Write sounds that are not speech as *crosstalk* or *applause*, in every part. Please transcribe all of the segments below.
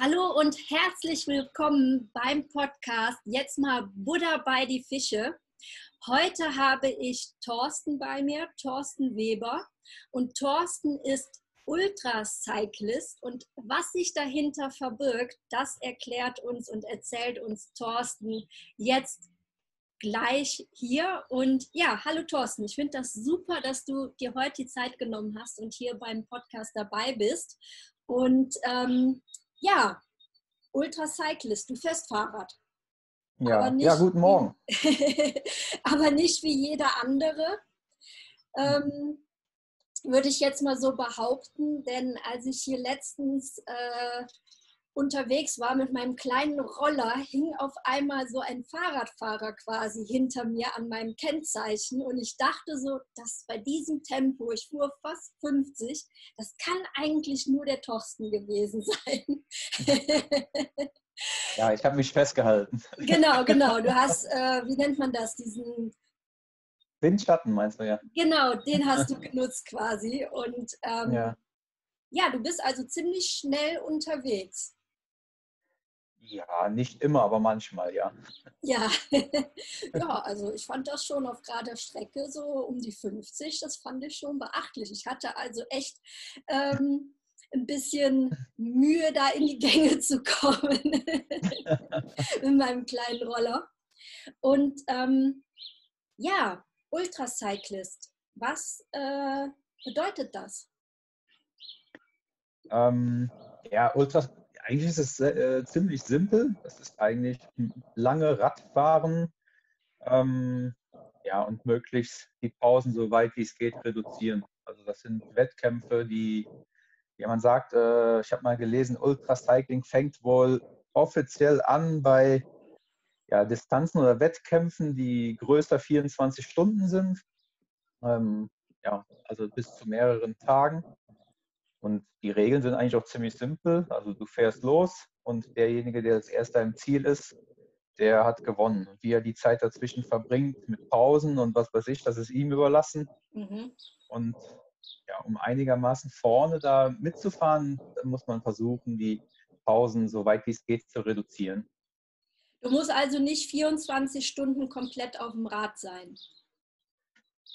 Hallo und herzlich willkommen beim Podcast Jetzt mal Buddha bei die Fische. Heute habe ich Thorsten bei mir, Thorsten Weber. Und Thorsten ist Ultracyclist und was sich dahinter verbirgt, das erklärt uns und erzählt uns Thorsten jetzt gleich hier. Und ja, hallo Thorsten, ich finde das super, dass du dir heute die Zeit genommen hast und hier beim Podcast dabei bist. Und ähm, ja, Ultracyclist, du fährst Fahrrad. Ja, nicht, ja guten Morgen. *laughs* aber nicht wie jeder andere. Ähm, würde ich jetzt mal so behaupten, denn als ich hier letztens äh, unterwegs war mit meinem kleinen Roller, hing auf einmal so ein Fahrradfahrer quasi hinter mir an meinem Kennzeichen und ich dachte so, dass bei diesem Tempo, ich fuhr fast 50, das kann eigentlich nur der Thorsten gewesen *laughs* sein. ja, ich habe mich festgehalten. Genau, *laughs* genau. Du hast, äh, wie nennt man das, diesen Windschatten meinst du ja? Genau, den *laughs* hast du genutzt quasi und ähm, ja. ja, du bist also ziemlich schnell unterwegs. Ja, nicht immer, aber manchmal, ja. Ja, *laughs* ja also ich fand das schon auf gerader Strecke so um die 50, das fand ich schon beachtlich. Ich hatte also echt ähm, ein bisschen Mühe, da in die Gänge *laughs* zu kommen *laughs* mit meinem kleinen Roller. Und ähm, ja, Ultracyclist, was äh, bedeutet das? Ähm, ja, Ultras eigentlich ist es äh, ziemlich simpel. Es ist eigentlich lange Radfahren ähm, ja, und möglichst die Pausen so weit wie es geht reduzieren. Also das sind Wettkämpfe, die, ja man sagt, äh, ich habe mal gelesen, Ultracycling fängt wohl offiziell an bei ja, Distanzen oder Wettkämpfen, die größer 24 Stunden sind. Ähm, ja, also bis zu mehreren Tagen. Und die Regeln sind eigentlich auch ziemlich simpel. Also du fährst los und derjenige, der als erster im Ziel ist, der hat gewonnen. Und wie er die Zeit dazwischen verbringt mit Pausen und was weiß ich, das ist ihm überlassen. Mhm. Und ja, um einigermaßen vorne da mitzufahren, muss man versuchen, die Pausen so weit wie es geht zu reduzieren. Du musst also nicht 24 Stunden komplett auf dem Rad sein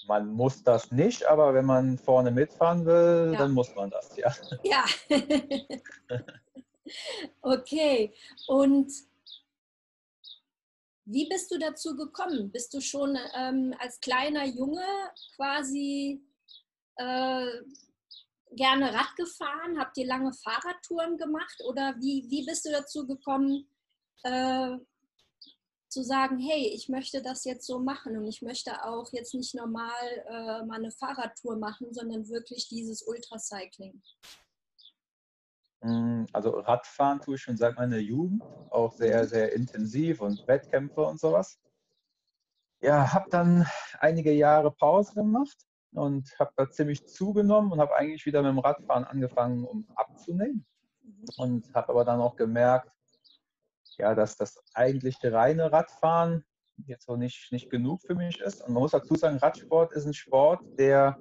man muss das nicht, aber wenn man vorne mitfahren will, ja. dann muss man das, ja. Ja. *laughs* okay. Und wie bist du dazu gekommen? Bist du schon ähm, als kleiner Junge quasi äh, gerne Rad gefahren? Habt ihr lange Fahrradtouren gemacht? Oder wie, wie bist du dazu gekommen, äh, zu sagen, hey, ich möchte das jetzt so machen und ich möchte auch jetzt nicht normal äh, mal eine Fahrradtour machen, sondern wirklich dieses Ultracycling? Mm, also Radfahren tue ich schon seit meiner Jugend, auch sehr, sehr intensiv und Wettkämpfe und sowas. Ja, habe dann einige Jahre Pause gemacht und habe da ziemlich zugenommen und habe eigentlich wieder mit dem Radfahren angefangen, um abzunehmen. Mhm. Und habe aber dann auch gemerkt, ja, dass das eigentliche reine Radfahren jetzt so nicht, nicht genug für mich ist. Und man muss dazu sagen, Radsport ist ein Sport, der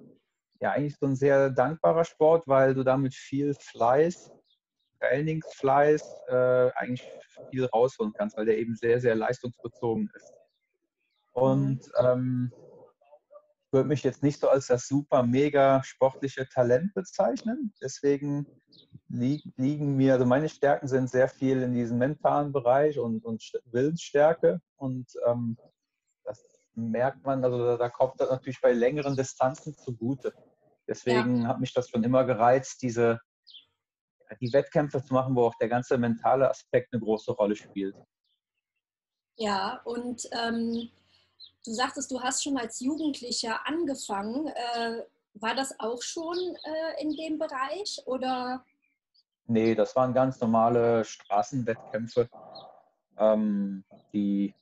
ja eigentlich so ein sehr dankbarer Sport, weil du damit viel Fleiß, Trainingsfleiß äh, eigentlich viel rausholen kannst, weil der eben sehr, sehr leistungsbezogen ist. Und ähm, ich würde mich jetzt nicht so als das super, mega sportliche Talent bezeichnen. Deswegen liegen mir, also meine Stärken sind sehr viel in diesem mentalen Bereich und, und Willensstärke. Und ähm, das merkt man, also da, kommt das natürlich bei längeren Distanzen zugute. Deswegen ja. hat mich das schon immer gereizt, diese die Wettkämpfe zu machen, wo auch der ganze mentale Aspekt eine große Rolle spielt. Ja, und ähm, du sagtest, du hast schon als Jugendlicher angefangen. Äh, war das auch schon äh, in dem Bereich oder? Nee, das waren ganz normale Straßenwettkämpfe, ähm, die,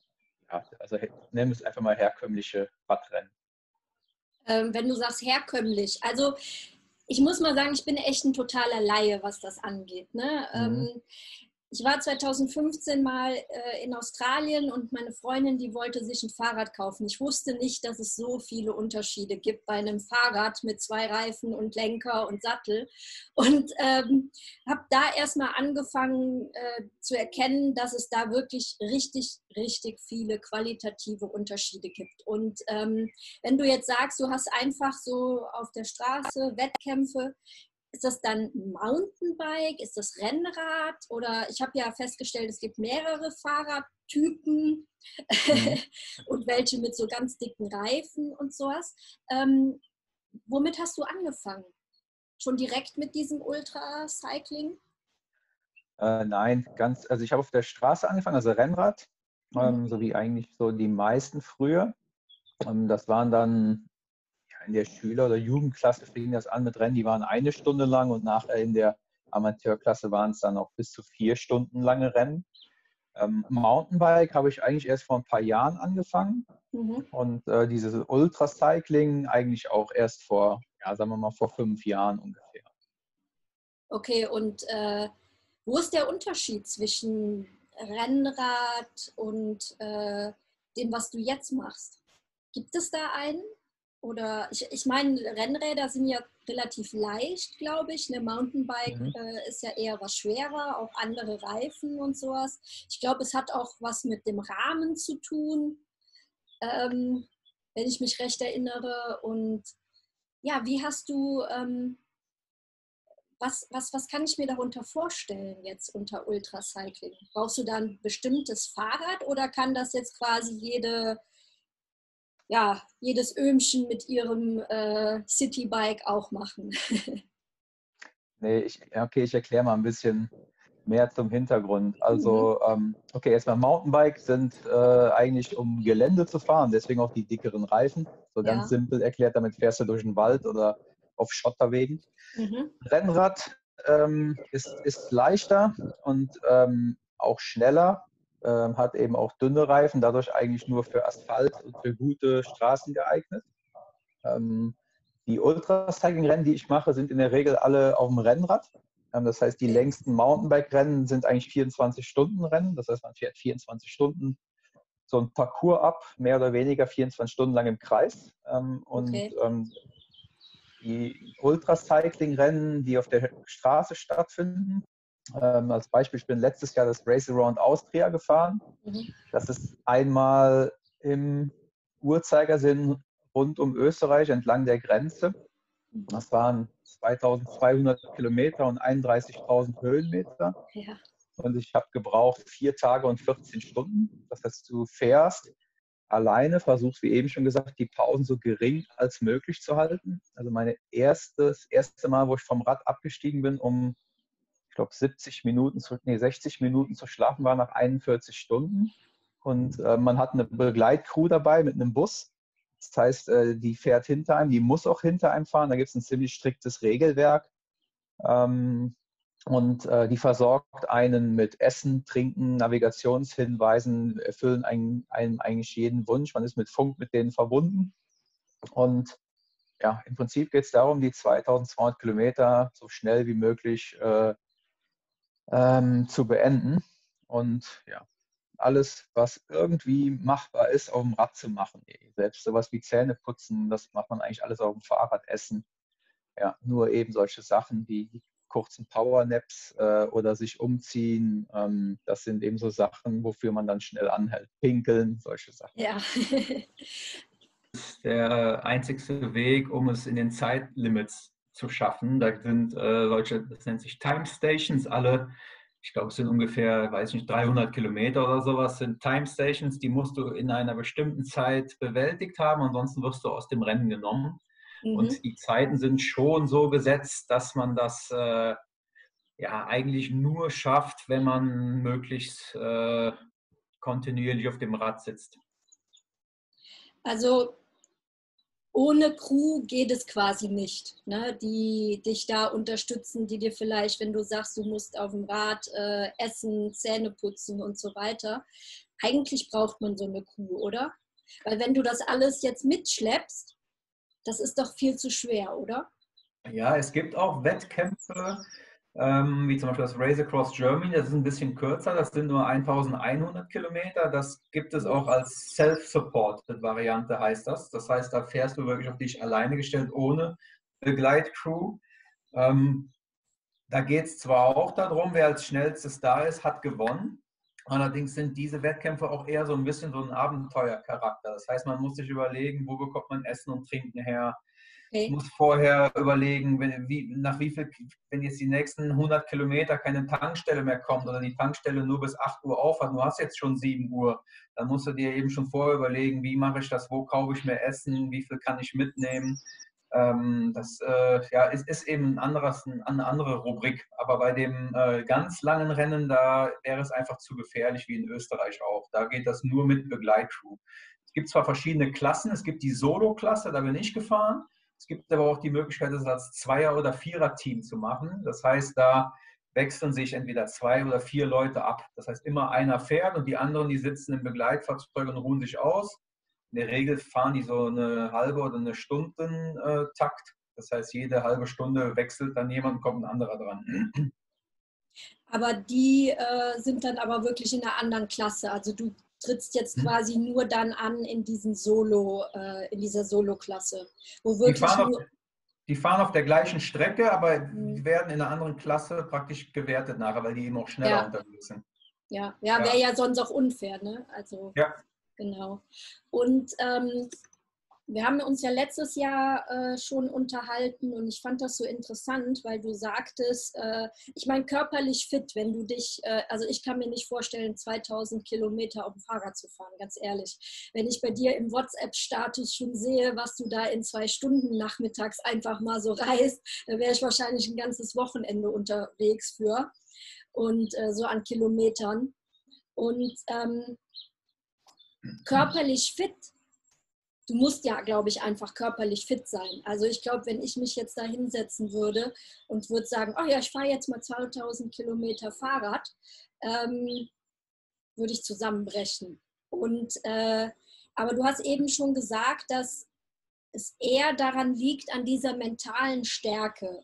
ja, also nennen wir es einfach mal herkömmliche Radrennen. Ähm, wenn du sagst herkömmlich, also ich muss mal sagen, ich bin echt ein totaler Laie, was das angeht. Ne? Mhm. Ähm, ich war 2015 mal äh, in Australien und meine Freundin, die wollte sich ein Fahrrad kaufen. Ich wusste nicht, dass es so viele Unterschiede gibt bei einem Fahrrad mit zwei Reifen und Lenker und Sattel. Und ähm, habe da erstmal angefangen äh, zu erkennen, dass es da wirklich richtig, richtig viele qualitative Unterschiede gibt. Und ähm, wenn du jetzt sagst, du hast einfach so auf der Straße Wettkämpfe, ist das dann Mountainbike? Ist das Rennrad? Oder ich habe ja festgestellt, es gibt mehrere Fahrradtypen mhm. *laughs* und welche mit so ganz dicken Reifen und sowas. Ähm, womit hast du angefangen? Schon direkt mit diesem Ultracycling? Äh, nein, ganz, also ich habe auf der Straße angefangen, also Rennrad, mhm. ähm, so wie eigentlich so die meisten früher. Ähm, das waren dann in der Schüler- oder Jugendklasse fing das an mit Rennen, die waren eine Stunde lang und nachher in der Amateurklasse waren es dann auch bis zu vier Stunden lange Rennen. Ähm, Mountainbike habe ich eigentlich erst vor ein paar Jahren angefangen mhm. und äh, dieses Ultracycling eigentlich auch erst vor, ja, sagen wir mal, vor fünf Jahren ungefähr. Okay, und äh, wo ist der Unterschied zwischen Rennrad und äh, dem, was du jetzt machst? Gibt es da einen? Oder ich, ich meine, Rennräder sind ja relativ leicht, glaube ich. Eine Mountainbike mhm. äh, ist ja eher was schwerer, auch andere Reifen und sowas. Ich glaube, es hat auch was mit dem Rahmen zu tun, ähm, wenn ich mich recht erinnere. Und ja, wie hast du, ähm, was, was, was kann ich mir darunter vorstellen jetzt unter Ultracycling? Brauchst du da ein bestimmtes Fahrrad oder kann das jetzt quasi jede ja, jedes Öhmchen mit ihrem äh, Citybike auch machen. *laughs* nee, ich, okay, ich erkläre mal ein bisschen mehr zum Hintergrund. Also, mhm. ähm, okay, erstmal Mountainbike sind äh, eigentlich um Gelände zu fahren, deswegen auch die dickeren Reifen. So ganz ja. simpel erklärt, damit fährst du durch den Wald oder auf Schotterwegen. Mhm. Rennrad ähm, ist, ist leichter und ähm, auch schneller ähm, hat eben auch dünne Reifen, dadurch eigentlich nur für Asphalt und für gute Straßen geeignet. Ähm, die Ultracycling-Rennen, die ich mache, sind in der Regel alle auf dem Rennrad. Ähm, das heißt, die längsten Mountainbike-Rennen sind eigentlich 24-Stunden-Rennen. Das heißt, man fährt 24 Stunden so ein Parcours ab, mehr oder weniger 24 Stunden lang im Kreis. Ähm, und okay. ähm, die Ultracycling-Rennen, die auf der Straße stattfinden, ähm, als Beispiel, ich bin letztes Jahr das Race Around Austria gefahren. Mhm. Das ist einmal im Uhrzeigersinn rund um Österreich entlang der Grenze. Mhm. Das waren 2200 Kilometer und 31.000 Höhenmeter. Ja. Und ich habe gebraucht vier Tage und 14 Stunden. Das heißt, du fährst alleine, versuchst, wie eben schon gesagt, die Pausen so gering als möglich zu halten. Also mein erstes, erste Mal, wo ich vom Rad abgestiegen bin, um glaube, 70 Minuten, zu, nee, 60 Minuten zu schlafen war nach 41 Stunden. Und äh, man hat eine Begleitcrew dabei mit einem Bus. Das heißt, äh, die fährt hinter einem, die muss auch hinter einem fahren. Da gibt es ein ziemlich striktes Regelwerk. Ähm, und äh, die versorgt einen mit Essen, Trinken, Navigationshinweisen, erfüllen einen, einen eigentlich jeden Wunsch. Man ist mit Funk mit denen verbunden. Und ja, im Prinzip geht es darum, die 2200 Kilometer so schnell wie möglich äh, ähm, zu beenden. Und ja, alles, was irgendwie machbar ist, auf dem Rad zu machen. Selbst sowas wie Zähne putzen, das macht man eigentlich alles auf dem Fahrrad essen. Ja, nur eben solche Sachen wie kurzen Powernaps äh, oder sich umziehen, ähm, das sind eben so Sachen, wofür man dann schnell anhält. Pinkeln, solche Sachen. Ja. *laughs* der einzigste Weg, um es in den Zeitlimits zu schaffen. Da sind äh, solche, das nennt sich Time Stations, alle, ich glaube, es sind ungefähr, weiß nicht, 300 Kilometer oder sowas, sind Time Stations, die musst du in einer bestimmten Zeit bewältigt haben, ansonsten wirst du aus dem Rennen genommen. Mhm. Und die Zeiten sind schon so gesetzt, dass man das äh, ja eigentlich nur schafft, wenn man möglichst äh, kontinuierlich auf dem Rad sitzt. Also ohne Crew geht es quasi nicht, ne? die dich da unterstützen, die dir vielleicht, wenn du sagst, du musst auf dem Rad äh, essen, Zähne putzen und so weiter. Eigentlich braucht man so eine Crew, oder? Weil wenn du das alles jetzt mitschleppst, das ist doch viel zu schwer, oder? Ja, es gibt auch Wettkämpfe, ähm, wie zum Beispiel das Race Across Germany, das ist ein bisschen kürzer, das sind nur 1100 Kilometer. Das gibt es auch als Self-Supported Variante, heißt das. Das heißt, da fährst du wirklich auf dich alleine gestellt, ohne Begleitcrew. Ähm, da geht es zwar auch darum, wer als schnellstes da ist, hat gewonnen. Allerdings sind diese Wettkämpfe auch eher so ein bisschen so ein Abenteuercharakter. Das heißt, man muss sich überlegen, wo bekommt man Essen und Trinken her, Okay. Muss vorher überlegen, wenn, wie, nach wie viel, wenn jetzt die nächsten 100 Kilometer keine Tankstelle mehr kommt oder die Tankstelle nur bis 8 Uhr aufhat, du hast jetzt schon 7 Uhr, dann musst du dir eben schon vorher überlegen, wie mache ich das, wo kaufe ich mir Essen, wie viel kann ich mitnehmen. Ähm, das äh, ja, ist, ist eben ein anderes, eine andere Rubrik. Aber bei dem äh, ganz langen Rennen, da wäre es einfach zu gefährlich, wie in Österreich auch. Da geht das nur mit Begleitcrew. Es gibt zwar verschiedene Klassen, es gibt die Solo-Klasse, da bin ich gefahren. Es gibt aber auch die Möglichkeit, das als Zweier- oder Vierer-Team zu machen. Das heißt, da wechseln sich entweder zwei oder vier Leute ab. Das heißt, immer einer fährt und die anderen, die sitzen im Begleitfahrzeug und ruhen sich aus. In der Regel fahren die so eine halbe oder eine Stundentakt. Das heißt, jede halbe Stunde wechselt dann jemand und kommt ein anderer dran. Aber die äh, sind dann aber wirklich in einer anderen Klasse. Also du trittst jetzt hm. quasi nur dann an in diesen Solo, äh, in dieser Solo-Klasse. die, fahren auf, die fahren auf der gleichen Strecke, aber die werden in einer anderen Klasse praktisch gewertet nachher, weil die eben auch schneller ja. unterwegs sind. Ja, ja, wäre ja sonst auch unfair, ne? Also ja. genau. Und ähm, wir haben uns ja letztes Jahr äh, schon unterhalten und ich fand das so interessant, weil du sagtest, äh, ich meine körperlich fit, wenn du dich, äh, also ich kann mir nicht vorstellen, 2000 Kilometer auf dem Fahrrad zu fahren, ganz ehrlich. Wenn ich bei dir im WhatsApp-Status schon sehe, was du da in zwei Stunden nachmittags einfach mal so reist, dann wäre ich wahrscheinlich ein ganzes Wochenende unterwegs für und äh, so an Kilometern. Und ähm, körperlich fit du musst ja, glaube ich, einfach körperlich fit sein. Also ich glaube, wenn ich mich jetzt da hinsetzen würde und würde sagen, oh ja, ich fahre jetzt mal 2000 Kilometer Fahrrad, ähm, würde ich zusammenbrechen. Und, äh, aber du hast eben schon gesagt, dass es eher daran liegt, an dieser mentalen Stärke.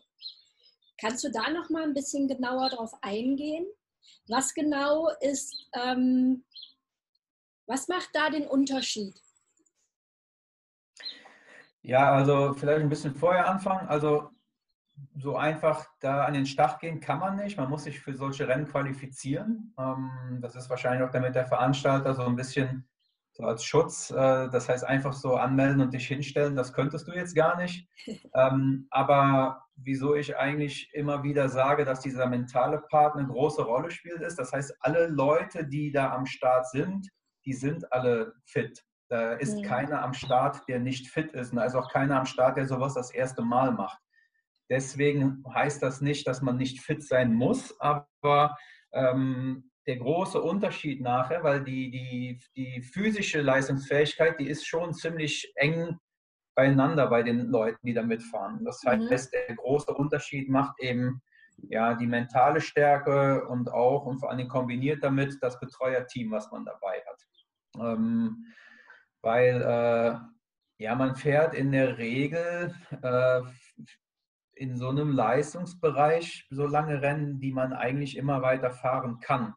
Kannst du da noch mal ein bisschen genauer drauf eingehen? Was genau ist, ähm, was macht da den Unterschied? Ja, also vielleicht ein bisschen vorher anfangen. Also so einfach da an den Start gehen kann man nicht. Man muss sich für solche Rennen qualifizieren. Ähm, das ist wahrscheinlich auch damit der Veranstalter so ein bisschen so als Schutz. Äh, das heißt einfach so anmelden und dich hinstellen. Das könntest du jetzt gar nicht. *laughs* Ähm, aber wieso ich eigentlich immer wieder sage, dass dieser mentale Part eine große Rolle spielt, ist, das heißt, alle Leute, die da am Start sind, die sind alle fit. Da ist mhm. keiner am Start, der nicht fit ist. Und da ist auch keiner am Start, der sowas das erste Mal macht. Deswegen heißt das nicht, dass man nicht fit sein muss, aber ähm, der große Unterschied nachher, weil die, die, die physische Leistungsfähigkeit, die ist schon ziemlich eng beieinander bei den Leuten, die da mitfahren. Das heißt, mhm. der große Unterschied macht eben ja, die mentale Stärke und auch und vor allem kombiniert damit das Betreuerteam, was man dabei hat. Ähm, weil äh, ja, man fährt in der Regel äh, in so einem Leistungsbereich so lange Rennen, die man eigentlich immer weiter fahren kann.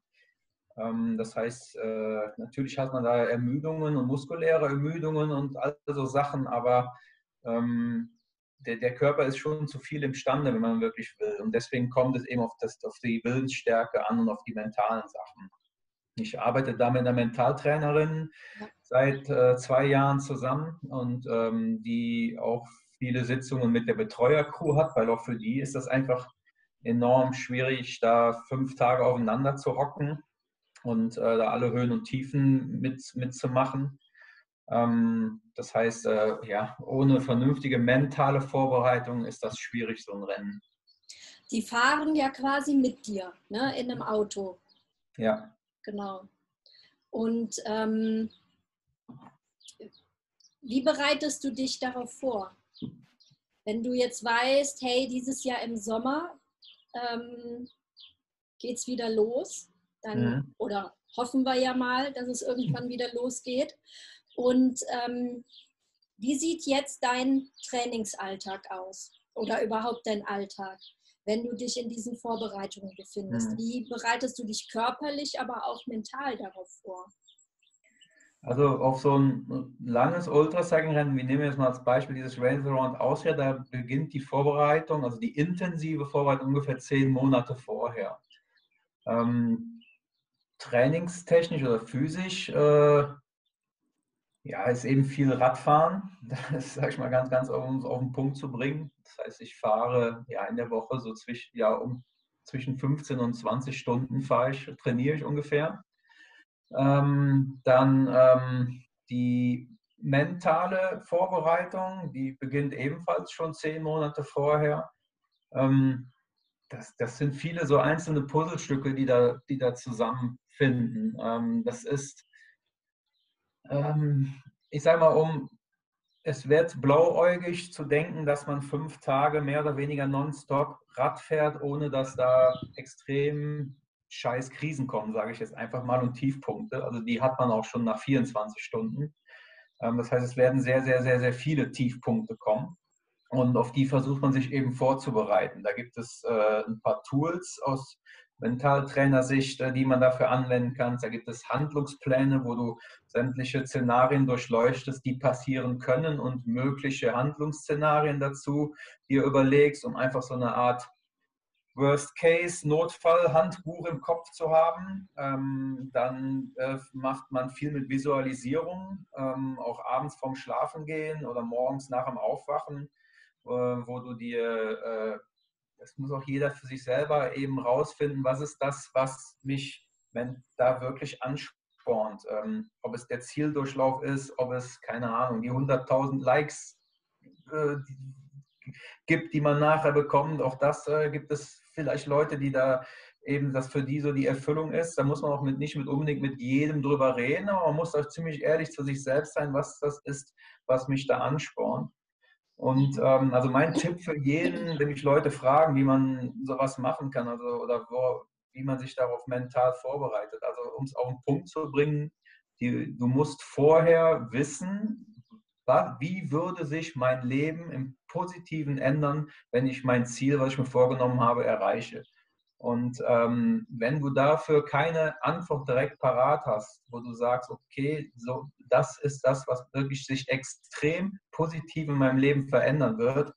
Ähm, das heißt, äh, natürlich hat man da Ermüdungen und muskuläre Ermüdungen und all so Sachen, aber ähm, der, der, Körper ist schon zu viel imstande, wenn man wirklich will. Und deswegen kommt es eben auf, das, auf die Willensstärke an und auf die mentalen Sachen. Ich arbeite da mit einer Mentaltrainerin seit äh, zwei Jahren zusammen und ähm, die auch viele Sitzungen mit der Betreuercrew hat, weil auch für die ist das einfach enorm schwierig, da fünf Tage aufeinander zu hocken und äh, da alle Höhen und Tiefen mit, mitzumachen. Ähm, das heißt, äh, ja, ohne vernünftige mentale Vorbereitung ist das schwierig, so ein Rennen. Die fahren ja quasi mit dir ne, in einem Auto. Ja. Genau. Und ähm, wie bereitest du dich darauf vor? Wenn du jetzt weißt, hey, dieses Jahr im Sommer ähm, geht es wieder los, dann, mhm. oder hoffen wir ja mal, dass es irgendwann wieder losgeht. Und ähm, wie sieht jetzt dein Trainingsalltag aus oder überhaupt dein Alltag? Wenn du dich in diesen Vorbereitungen befindest? Mhm. Wie bereitest du dich körperlich, aber auch mental darauf vor? Also auf so ein langes Ultracycling-Rennen, wir nehmen jetzt mal als Beispiel dieses Race Around Austria, da beginnt die Vorbereitung, also die intensive Vorbereitung ungefähr zehn Monate vorher. Ähm, trainingstechnisch oder physisch, äh, ja, ist eben viel Radfahren. *laughs* Das sage ich mal ganz, ganz auf, auf, den Punkt zu bringen. Das heißt, ich fahre ja in der Woche so zwischen, ja, um zwischen 15 und 20 Stunden fahre ich, trainiere ich ungefähr. Ähm, dann ähm, die mentale Vorbereitung, die beginnt ebenfalls schon zehn Monate vorher. Ähm, das, das sind viele so einzelne Puzzlestücke, die da, die da zusammenfinden. Ähm, das ist, ähm, ich sage mal, um es wird blauäugig zu denken, dass man fünf Tage mehr oder weniger nonstop Rad fährt, ohne dass da extrem scheiß Krisen kommen, sage ich jetzt einfach mal, und Tiefpunkte. Also die hat man auch schon nach 24 Stunden. Ähm, das heißt, es werden sehr, sehr, sehr, sehr viele Tiefpunkte kommen. Und auf die versucht man sich eben vorzubereiten. Da gibt es äh, ein paar Tools aus Mentaltrainersicht, äh, die man dafür anwenden kann. Da gibt es Handlungspläne, wo du sämtliche Szenarien durchleuchtest, die passieren können und mögliche Handlungsszenarien dazu dir überlegst, um einfach so eine Art Worst-Case-Notfall-Handbuch im Kopf zu haben. Ähm, dann äh, macht man viel mit Visualisierung, ähm, auch abends vorm Schlafengehen oder morgens nach dem Aufwachen, äh, wo du dir, das muss auch jeder für sich selber eben rausfinden, was ist das, was mich wenn da wirklich anspornt. Ähm, ob es der Zieldurchlauf ist, ob es, keine Ahnung, die 100.000 Likes äh, gibt, die man nachher bekommt. Auch das äh, gibt es vielleicht Leute, die da eben das für die so die Erfüllung ist. Da muss man auch mit, nicht mit unbedingt mit jedem drüber reden, aber man muss auch ziemlich ehrlich zu sich selbst sein, was das ist, was mich da anspornt. Und ähm, also mein Tipp für jeden, wenn mich Leute fragen, wie man sowas machen kann, also oder wo, wie man sich darauf mental vorbereitet. Also um es auf den Punkt zu bringen, die, du musst vorher wissen, wie würde sich mein Leben im Positiven ändern, wenn ich mein Ziel, was ich mir vorgenommen habe, erreiche. Und ähm, wenn du dafür keine Antwort direkt parat hast, wo du sagst, okay, so, das ist das, was wirklich sich extrem positiv in meinem Leben verändern wird,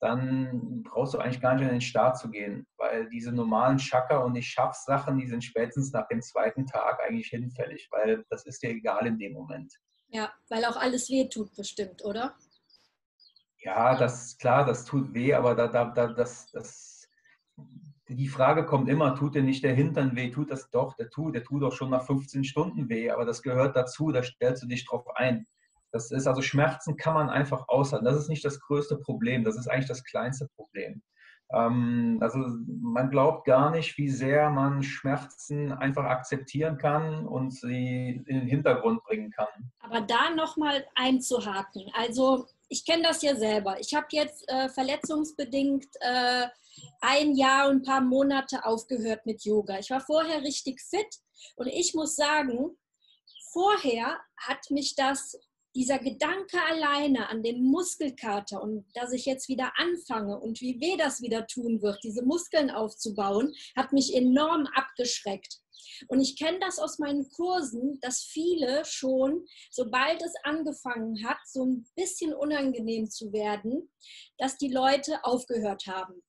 dann brauchst du eigentlich gar nicht in den Start zu gehen, weil diese normalen Schacker und ich schaff's Sachen, die sind spätestens nach dem zweiten Tag eigentlich hinfällig, weil das ist dir egal in dem Moment. Ja, weil auch alles weh tut bestimmt, oder? Ja, das klar, das tut weh, aber da, da, da, das, das, die Frage kommt immer, tut dir nicht der Hintern weh? Tut das doch, der tut, der tut doch schon nach 15 Stunden weh, aber das gehört dazu, da stellst du dich drauf ein. Das ist also Schmerzen kann man einfach aushalten. Das ist nicht das größte Problem, das ist eigentlich das kleinste Problem. Ähm, also man glaubt gar nicht, wie sehr man Schmerzen einfach akzeptieren kann und sie in den Hintergrund bringen kann. Aber da nochmal einzuhaken. Also ich kenne das ja selber. Ich habe jetzt äh, verletzungsbedingt äh, ein Jahr und ein paar Monate aufgehört mit Yoga. Ich war vorher richtig fit und ich muss sagen, vorher hat mich das dieser Gedanke alleine an den Muskelkater und dass ich jetzt wieder anfange und wie weh das wieder tun wird, diese Muskeln aufzubauen, hat mich enorm abgeschreckt. Und ich kenne das aus meinen Kursen, dass viele schon, sobald es angefangen hat, so ein bisschen unangenehm zu werden, dass die Leute aufgehört haben.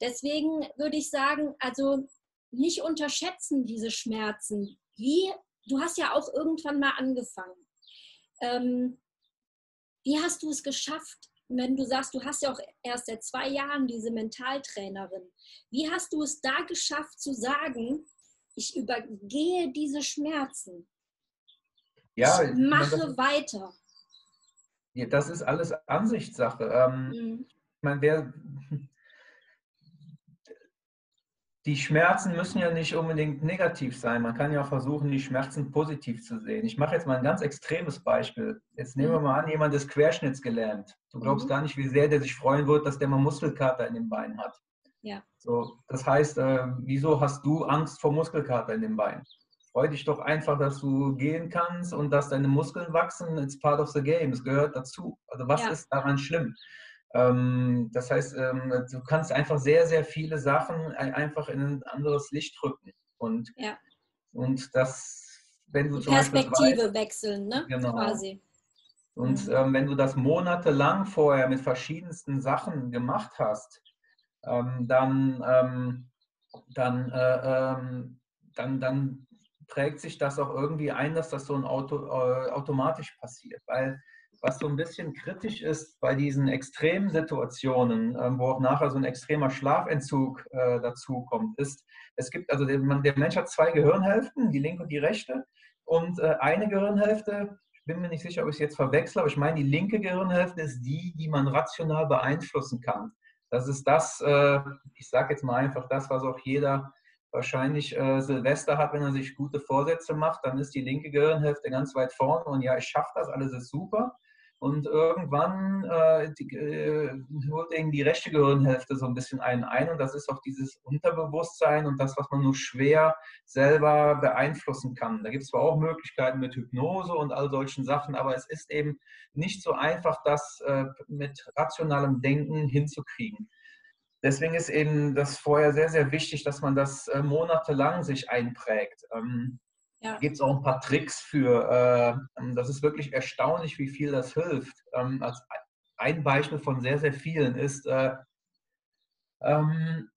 Deswegen würde ich sagen, also nicht unterschätzen diese Schmerzen. Wie, du hast ja auch irgendwann mal angefangen. Ähm, wie hast du es geschafft, wenn du sagst, du hast ja auch erst seit zwei Jahren diese Mentaltrainerin, wie hast du es da geschafft zu sagen, ich übergehe diese Schmerzen? Ja, ich mache das, weiter. Ja, das ist alles Ansichtssache. Ähm, mhm. Ich meine, wer, die Schmerzen müssen ja nicht unbedingt negativ sein. Man kann ja versuchen, die Schmerzen positiv zu sehen. Ich mache jetzt mal ein ganz extremes Beispiel. Jetzt nehmen wir mhm. mal an, jemand ist querschnittsgelähmt. Du glaubst mhm. gar nicht, wie sehr der sich freuen wird, dass der mal Muskelkater in den Beinen hat. Ja. So, das heißt, äh, wieso hast du Angst vor Muskelkater in den Beinen? Freu dich doch einfach, dass du gehen kannst und dass deine Muskeln wachsen. It's part of the game. Es gehört dazu. Also was ja. ist daran schlimm? Ähm, das heißt, ähm, du kannst einfach sehr, sehr viele Sachen einfach in ein anderes Licht rücken. Und, ja. und das, wenn du Die Perspektive weißt, wechseln, ne? Genau. Quasi. Und mhm. ähm, wenn du das monatelang vorher mit verschiedensten Sachen gemacht hast, ähm, dann, ähm, dann, äh, ähm, dann, dann prägt sich das auch irgendwie ein, dass das so ein Auto, äh, automatisch passiert. Weil was so ein bisschen kritisch ist bei diesen extremen Situationen, äh, wo auch nachher so ein extremer Schlafentzug äh, dazu kommt, ist, es gibt, also der, der, Mensch hat zwei Gehirnhälften, die linke und die rechte. Und äh, eine Gehirnhälfte, ich bin mir nicht sicher, ob ich es jetzt verwechsle, aber ich meine, die linke Gehirnhälfte ist die, die man rational beeinflussen kann. Das ist das, äh, ich sage jetzt mal einfach das, was auch jeder wahrscheinlich äh, Silvester hat, wenn er sich gute Vorsätze macht, dann ist die linke Gehirnhälfte ganz weit vorne und ja, ich schaffe das, alles ist super. Und irgendwann äh, die, äh, holt eben die rechte Gehirnhälfte so ein bisschen einen ein. Und das ist auch dieses Unterbewusstsein und das, was man nur schwer selber beeinflussen kann. Da gibt es zwar auch Möglichkeiten mit Hypnose und all solchen Sachen, aber es ist eben nicht so einfach, das äh, mit rationalem Denken hinzukriegen. Deswegen ist eben das vorher sehr, sehr wichtig, dass man das äh, monatelang sich einprägt. Ähm, ja. Gibt es auch ein paar Tricks für. Äh, ähm, das ist wirklich erstaunlich, wie viel das hilft. Ähm, als ein Beispiel von sehr, sehr vielen ist, äh, ähm,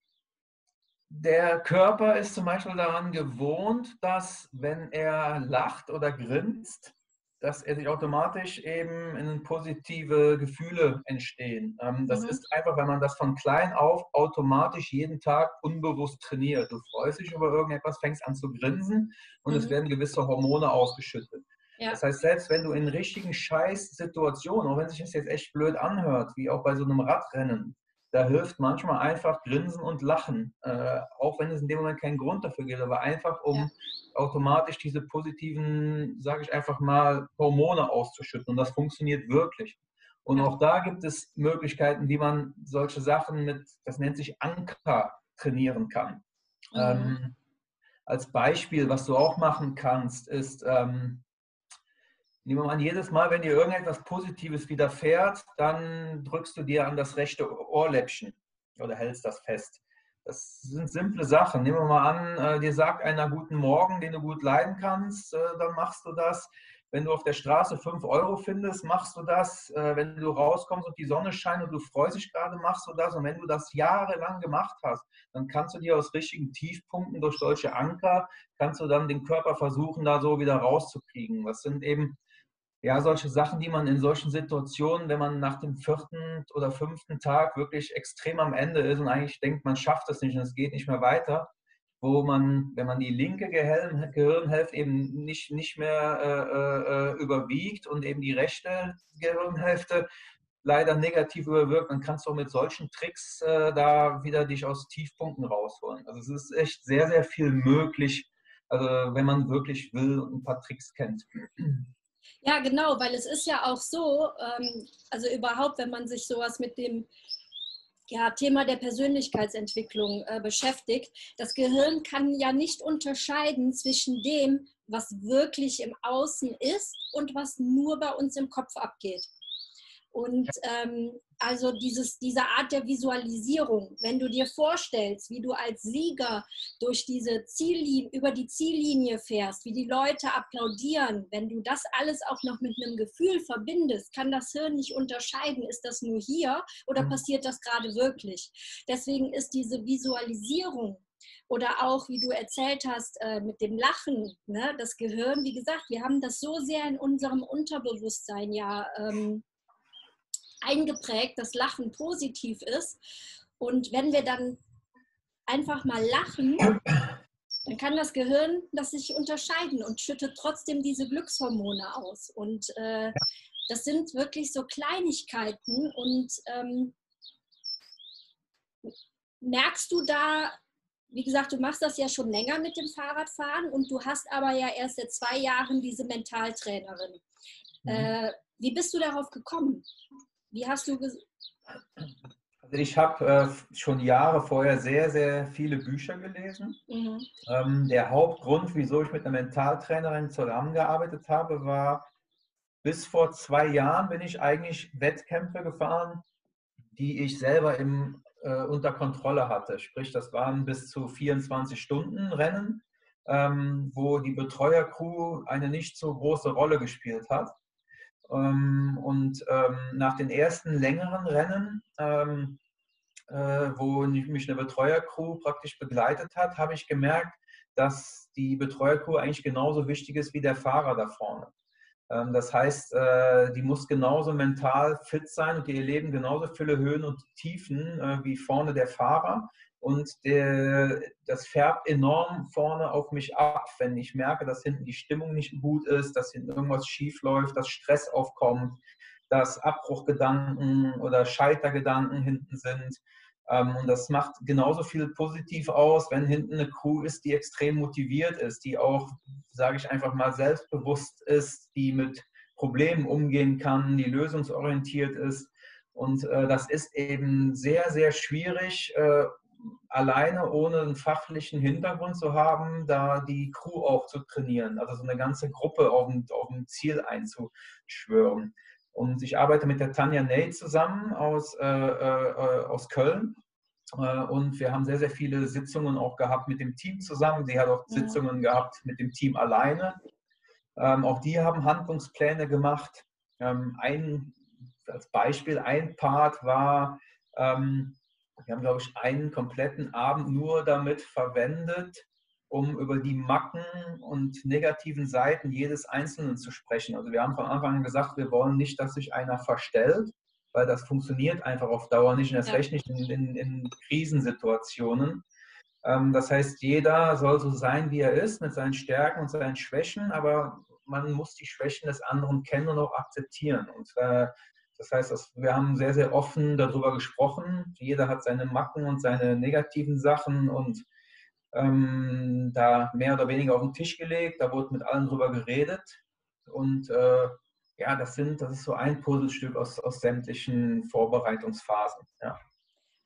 der Körper ist zum Beispiel daran gewohnt, dass wenn er lacht oder grinst, dass er sich automatisch eben in positive Gefühle entstehen. Ähm, das mhm. ist einfach, wenn man das von klein auf automatisch jeden Tag unbewusst trainiert. Du freust dich über irgendetwas, fängst an zu grinsen und mhm. es werden gewisse Hormone ausgeschüttet. Ja. Das heißt, selbst wenn du in richtigen Scheißsituationen, auch wenn sich das jetzt echt blöd anhört, wie auch bei so einem Radrennen, da hilft manchmal einfach Grinsen und Lachen, äh, auch wenn es in dem Moment keinen Grund dafür gibt, aber einfach um ja. automatisch diese positiven, sage ich einfach mal, Hormone auszuschütten. Und das funktioniert wirklich. Und auch da gibt es Möglichkeiten, wie man solche Sachen mit, das nennt sich Anker, trainieren kann. Mhm. Ähm, als Beispiel, was du auch machen kannst, ist, ähm, Nehmen wir mal an, jedes Mal, wenn dir irgendetwas Positives widerfährt, dann drückst du dir an das rechte Ohrläppchen oder hältst das fest. Das sind simple Sachen. Nehmen wir mal an, äh, dir sagt einer guten Morgen, den du gut leiden kannst, äh, dann machst du das. Wenn du auf der Straße 5 Euro findest, machst du das. Äh, wenn du rauskommst und die Sonne scheint und du freust dich gerade, machst du das. Und wenn du das jahrelang gemacht hast, dann kannst du dir aus richtigen Tiefpunkten durch solche Anker, kannst du dann den Körper versuchen, da so wieder rauszukriegen. Das sind eben ja, solche Sachen, die man in solchen Situationen, wenn man nach dem vierten oder fünften Tag wirklich extrem am Ende ist und eigentlich denkt, man schafft es nicht und es geht nicht mehr weiter, wo man, wenn man die linke Gehirnhälfte eben nicht, nicht mehr äh, äh, überwiegt und eben die rechte Gehirnhälfte leider negativ überwirkt, dann kannst du mit solchen Tricks äh, da wieder dich aus Tiefpunkten rausholen. Also es ist echt sehr, sehr viel möglich, also wenn man wirklich will und ein paar Tricks kennt. Ja, genau, weil es ist ja auch so, ähm, also überhaupt, wenn man sich sowas mit dem ja, Thema der Persönlichkeitsentwicklung äh, beschäftigt, das Gehirn kann ja nicht unterscheiden zwischen dem, was wirklich im Außen ist und was nur bei uns im Kopf abgeht. Und ähm, also dieses, diese Art der Visualisierung, wenn du dir vorstellst, wie du als Sieger durch diese Ziellinie, über die Ziellinie fährst, wie die Leute applaudieren, wenn du das alles auch noch mit einem Gefühl verbindest, kann das Hirn nicht unterscheiden, ist das nur hier oder mhm. passiert das gerade wirklich. Deswegen ist diese Visualisierung oder auch, wie du erzählt hast, äh, mit dem Lachen, ne? das Gehirn, wie gesagt, wir haben das so sehr in unserem Unterbewusstsein ja ähm, eingeprägt, dass Lachen positiv ist. Und wenn wir dann einfach mal lachen, dann kann das Gehirn das sich unterscheiden und schüttet trotzdem diese Glückshormone aus. Und äh, das sind wirklich so Kleinigkeiten. Und ähm, merkst du da, wie gesagt, du machst das ja schon länger mit dem Fahrradfahren und du hast aber ja erst seit zwei Jahren diese Mentaltrainerin. Mhm. Äh, wie bist du darauf gekommen? Wie hast du gesagt? Also ich habe äh, schon Jahre vorher sehr, sehr viele Bücher gelesen. Mhm. Ähm, der Hauptgrund, wieso ich mit einer Mentaltrainerin zusammengearbeitet habe, war, bis vor zwei Jahren bin ich eigentlich Wettkämpfe gefahren, die ich selber im, äh, unter Kontrolle hatte. Sprich, das waren bis zu 24 Stunden Rennen, ähm, wo die Betreuercrew eine nicht so große Rolle gespielt hat. Ähm, und ähm, nach den ersten längeren Rennen, ähm, äh, wo mich eine Betreuercrew praktisch begleitet hat, habe ich gemerkt, dass die Betreuercrew eigentlich genauso wichtig ist wie der Fahrer da vorne. Das heißt, äh, die muss genauso mental fit sein und die erleben genauso viele Höhen und Tiefen äh, wie vorne der Fahrer. Und der, das färbt enorm vorne auf mich ab, wenn ich merke, dass hinten die Stimmung nicht gut ist, dass hinten irgendwas schief läuft, dass Stress aufkommt, dass Abbruchgedanken oder Scheitergedanken hinten sind. Ähm, und das macht genauso viel positiv aus, wenn hinten eine Crew ist, die extrem motiviert ist, die auch, sage ich einfach mal, selbstbewusst ist, die mit Problemen umgehen kann, die lösungsorientiert ist. Und äh, das ist eben sehr, sehr schwierig, äh, alleine ohne einen fachlichen Hintergrund zu haben, da die Crew auch zu trainieren, also so eine ganze Gruppe auf ein, auf ein Ziel einzuschwören. Und ich arbeite mit der Tanja Ney zusammen aus, äh, äh, aus Köln. Äh, und wir haben sehr, sehr viele Sitzungen auch gehabt mit dem Team zusammen. Sie hat auch ja. Sitzungen gehabt mit dem Team alleine. Ähm, auch die haben Handlungspläne gemacht. Ähm, ein, als Beispiel, ein Part war, ähm, wir haben, glaube ich, einen kompletten Abend nur damit verwendet, um über die Macken und negativen Seiten jedes Einzelnen zu sprechen. Also wir haben von Anfang an gesagt, wir wollen nicht, dass sich einer verstellt, weil das funktioniert einfach auf Dauer nicht und erst ja. recht nicht in, in, in Krisensituationen. Ähm, das heißt, jeder soll so sein, wie er ist, mit seinen Stärken und seinen Schwächen, aber man muss die Schwächen des anderen kennen und auch akzeptieren. Und äh, das heißt, wir haben sehr, sehr offen darüber gesprochen. Jeder hat seine Macken und seine negativen Sachen und ähm, da mehr oder weniger auf den Tisch gelegt. Da wurde mit allen drüber geredet. Und äh, ja, das sind, das ist so ein Puzzlestück aus, aus sämtlichen Vorbereitungsphasen. Ja.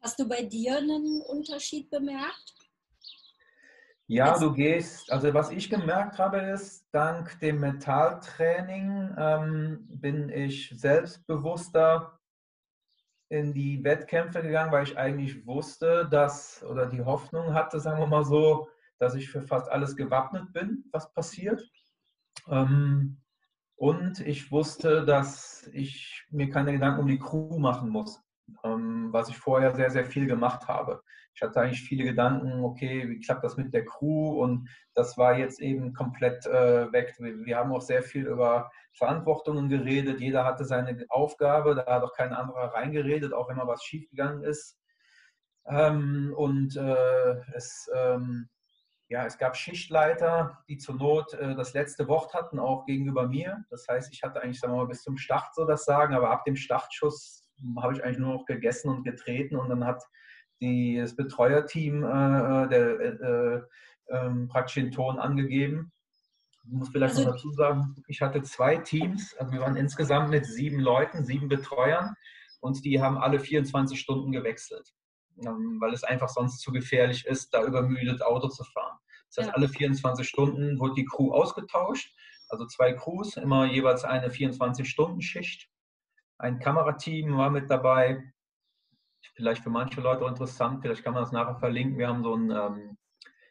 Hast du bei dir einen Unterschied bemerkt? Ja, du gehst, also was ich gemerkt habe, ist, dank dem Mentaltraining ähm, bin ich selbstbewusster in die Wettkämpfe gegangen, weil ich eigentlich wusste, dass, oder die Hoffnung hatte, sagen wir mal so, dass ich für fast alles gewappnet bin, was passiert. Ähm, und ich wusste, dass ich mir keine Gedanken um die Crew machen muss, was ich vorher sehr, sehr viel gemacht habe. Ich hatte eigentlich viele Gedanken, okay, wie klappt das mit der Crew? Und das war jetzt eben komplett äh, weg. Wir, wir, haben auch sehr viel über Verantwortungen geredet. Jeder hatte seine Aufgabe, da hat auch kein anderer reingeredet, auch wenn mal was schiefgegangen ist. Ähm, und äh, es, ähm, ja, es gab Schichtleiter, die zur Not äh, das letzte Wort hatten, auch gegenüber mir. Das heißt, ich hatte eigentlich sagen wir mal, bis zum Start so das Sagen, aber ab dem Startschuss habe ich eigentlich nur noch gegessen und getreten und dann hat die, das Betreuerteam äh, äh der, äh, äh, praktisch den Ton angegeben. Ich muss vielleicht also, noch dazu sagen, ich hatte zwei Teams, also wir waren insgesamt mit sieben Leuten, sieben Betreuern und die haben alle 24 Stunden gewechselt, ähm, weil es einfach sonst zu gefährlich ist, da übermüdet Auto zu fahren. Das heißt, ja. alle 24 Stunden wurde die Crew ausgetauscht, also zwei Crews, immer jeweils eine 24-Stunden-Schicht. Ein Kamerateam war mit dabei, vielleicht für manche Leute interessant, vielleicht kann man das nachher verlinken. Wir haben so einen ähm,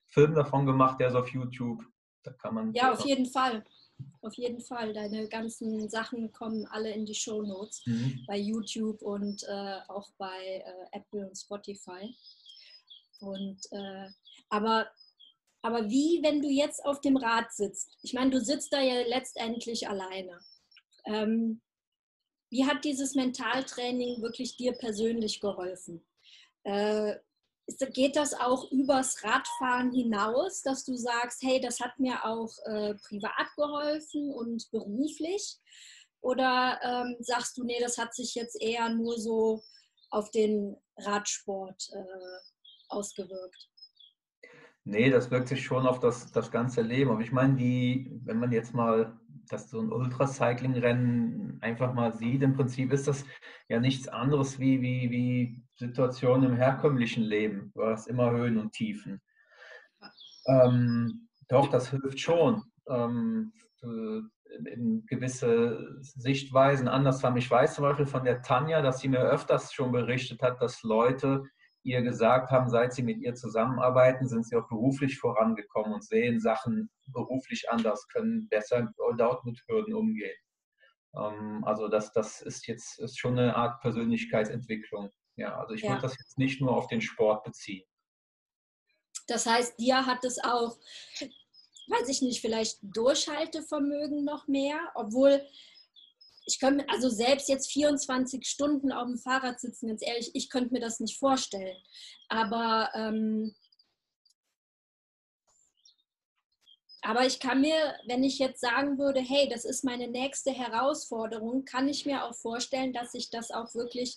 Film davon gemacht, der ist auf YouTube. Da kann man. Ja, auf jeden Fall. Auf jeden Fall. Deine ganzen Sachen kommen alle in die Show Notes mhm. bei YouTube und äh, auch bei äh, Apple und Spotify. Und äh, aber, aber wie, wenn du jetzt auf dem Rad sitzt? Ich meine, du sitzt da ja letztendlich alleine. Ähm, wie hat dieses Mentaltraining wirklich dir persönlich geholfen? Äh, geht das auch übers Radfahren hinaus, dass du sagst, hey, das hat mir auch äh, privat geholfen und beruflich? Oder ähm, sagst du, nee, das hat sich jetzt eher nur so auf den Radsport äh, ausgewirkt? Nee, das wirkt sich schon auf das, das ganze Leben. Aber ich meine, die, wenn man jetzt mal das so ein Ultracycling-Rennen einfach mal sieht, im Prinzip ist das ja nichts anderes wie, wie, wie Situationen im herkömmlichen Leben. Du hast immer Höhen und Tiefen. Ähm, doch, das hilft schon. ähm, gewisse Sichtweisen anders haben. Ich weiß zum Beispiel von der Tanja, dass sie mir öfters schon berichtet hat, dass Leute ihr gesagt haben, seit sie mit ihr zusammenarbeiten, sind sie auch beruflich vorangekommen und sehen Sachen beruflich anders, können besser dort mit Hürden umgehen. Ähm, also das, das ist jetzt ist schon eine Art Persönlichkeitsentwicklung. Ja, also ich ja. würde das jetzt nicht nur auf den Sport beziehen. Das heißt, dir hat es auch, weiß ich nicht, vielleicht Durchhaltevermögen noch mehr, obwohl ich könnte, also selbst jetzt 24 Stunden auf dem Fahrrad sitzen, ganz ehrlich, ich könnte mir das nicht vorstellen. Aber, ähm, aber ich kann mir, wenn ich jetzt sagen würde, hey, das ist meine nächste Herausforderung, kann ich mir auch vorstellen, dass sich das auch wirklich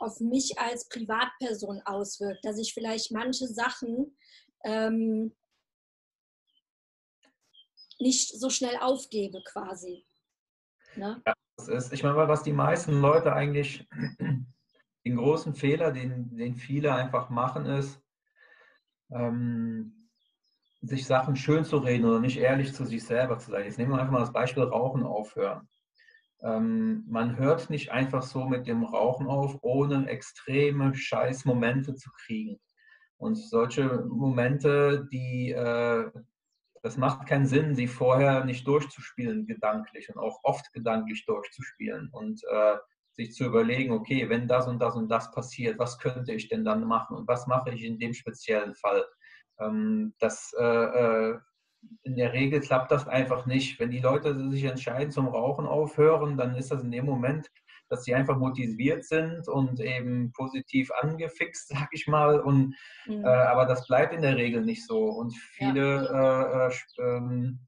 auf mich als Privatperson auswirkt, dass ich vielleicht manche Sachen ähm, nicht so schnell aufgebe quasi. Ne? Ja, das ist, ich meine, was die meisten Leute eigentlich, *clears throat* den großen Fehler, den, den viele einfach machen, ist, ähm, sich Sachen schön zu reden oder nicht ehrlich zu sich selber zu sein. Jetzt nehmen wir einfach mal das Beispiel Rauchen aufhören. Ähm, man hört nicht einfach so mit dem Rauchen auf, ohne extreme Scheißmomente zu kriegen. Und solche Momente, die, äh, das macht keinen Sinn, sie vorher nicht durchzuspielen, gedanklich und auch oft gedanklich durchzuspielen und äh, sich zu überlegen, okay, wenn das und das und das passiert, was könnte ich denn dann machen und was mache ich in dem speziellen Fall? Ähm, das äh, äh in der Regel klappt das einfach nicht. Wenn die Leute sich entscheiden zum Rauchen aufhören, dann ist das in dem Moment, dass sie einfach motiviert sind und eben positiv angefixt, *laughs* sag ich mal. Und, mhm. äh, aber das bleibt in der Regel nicht so. Und viele ja. Äh, äh, ähm,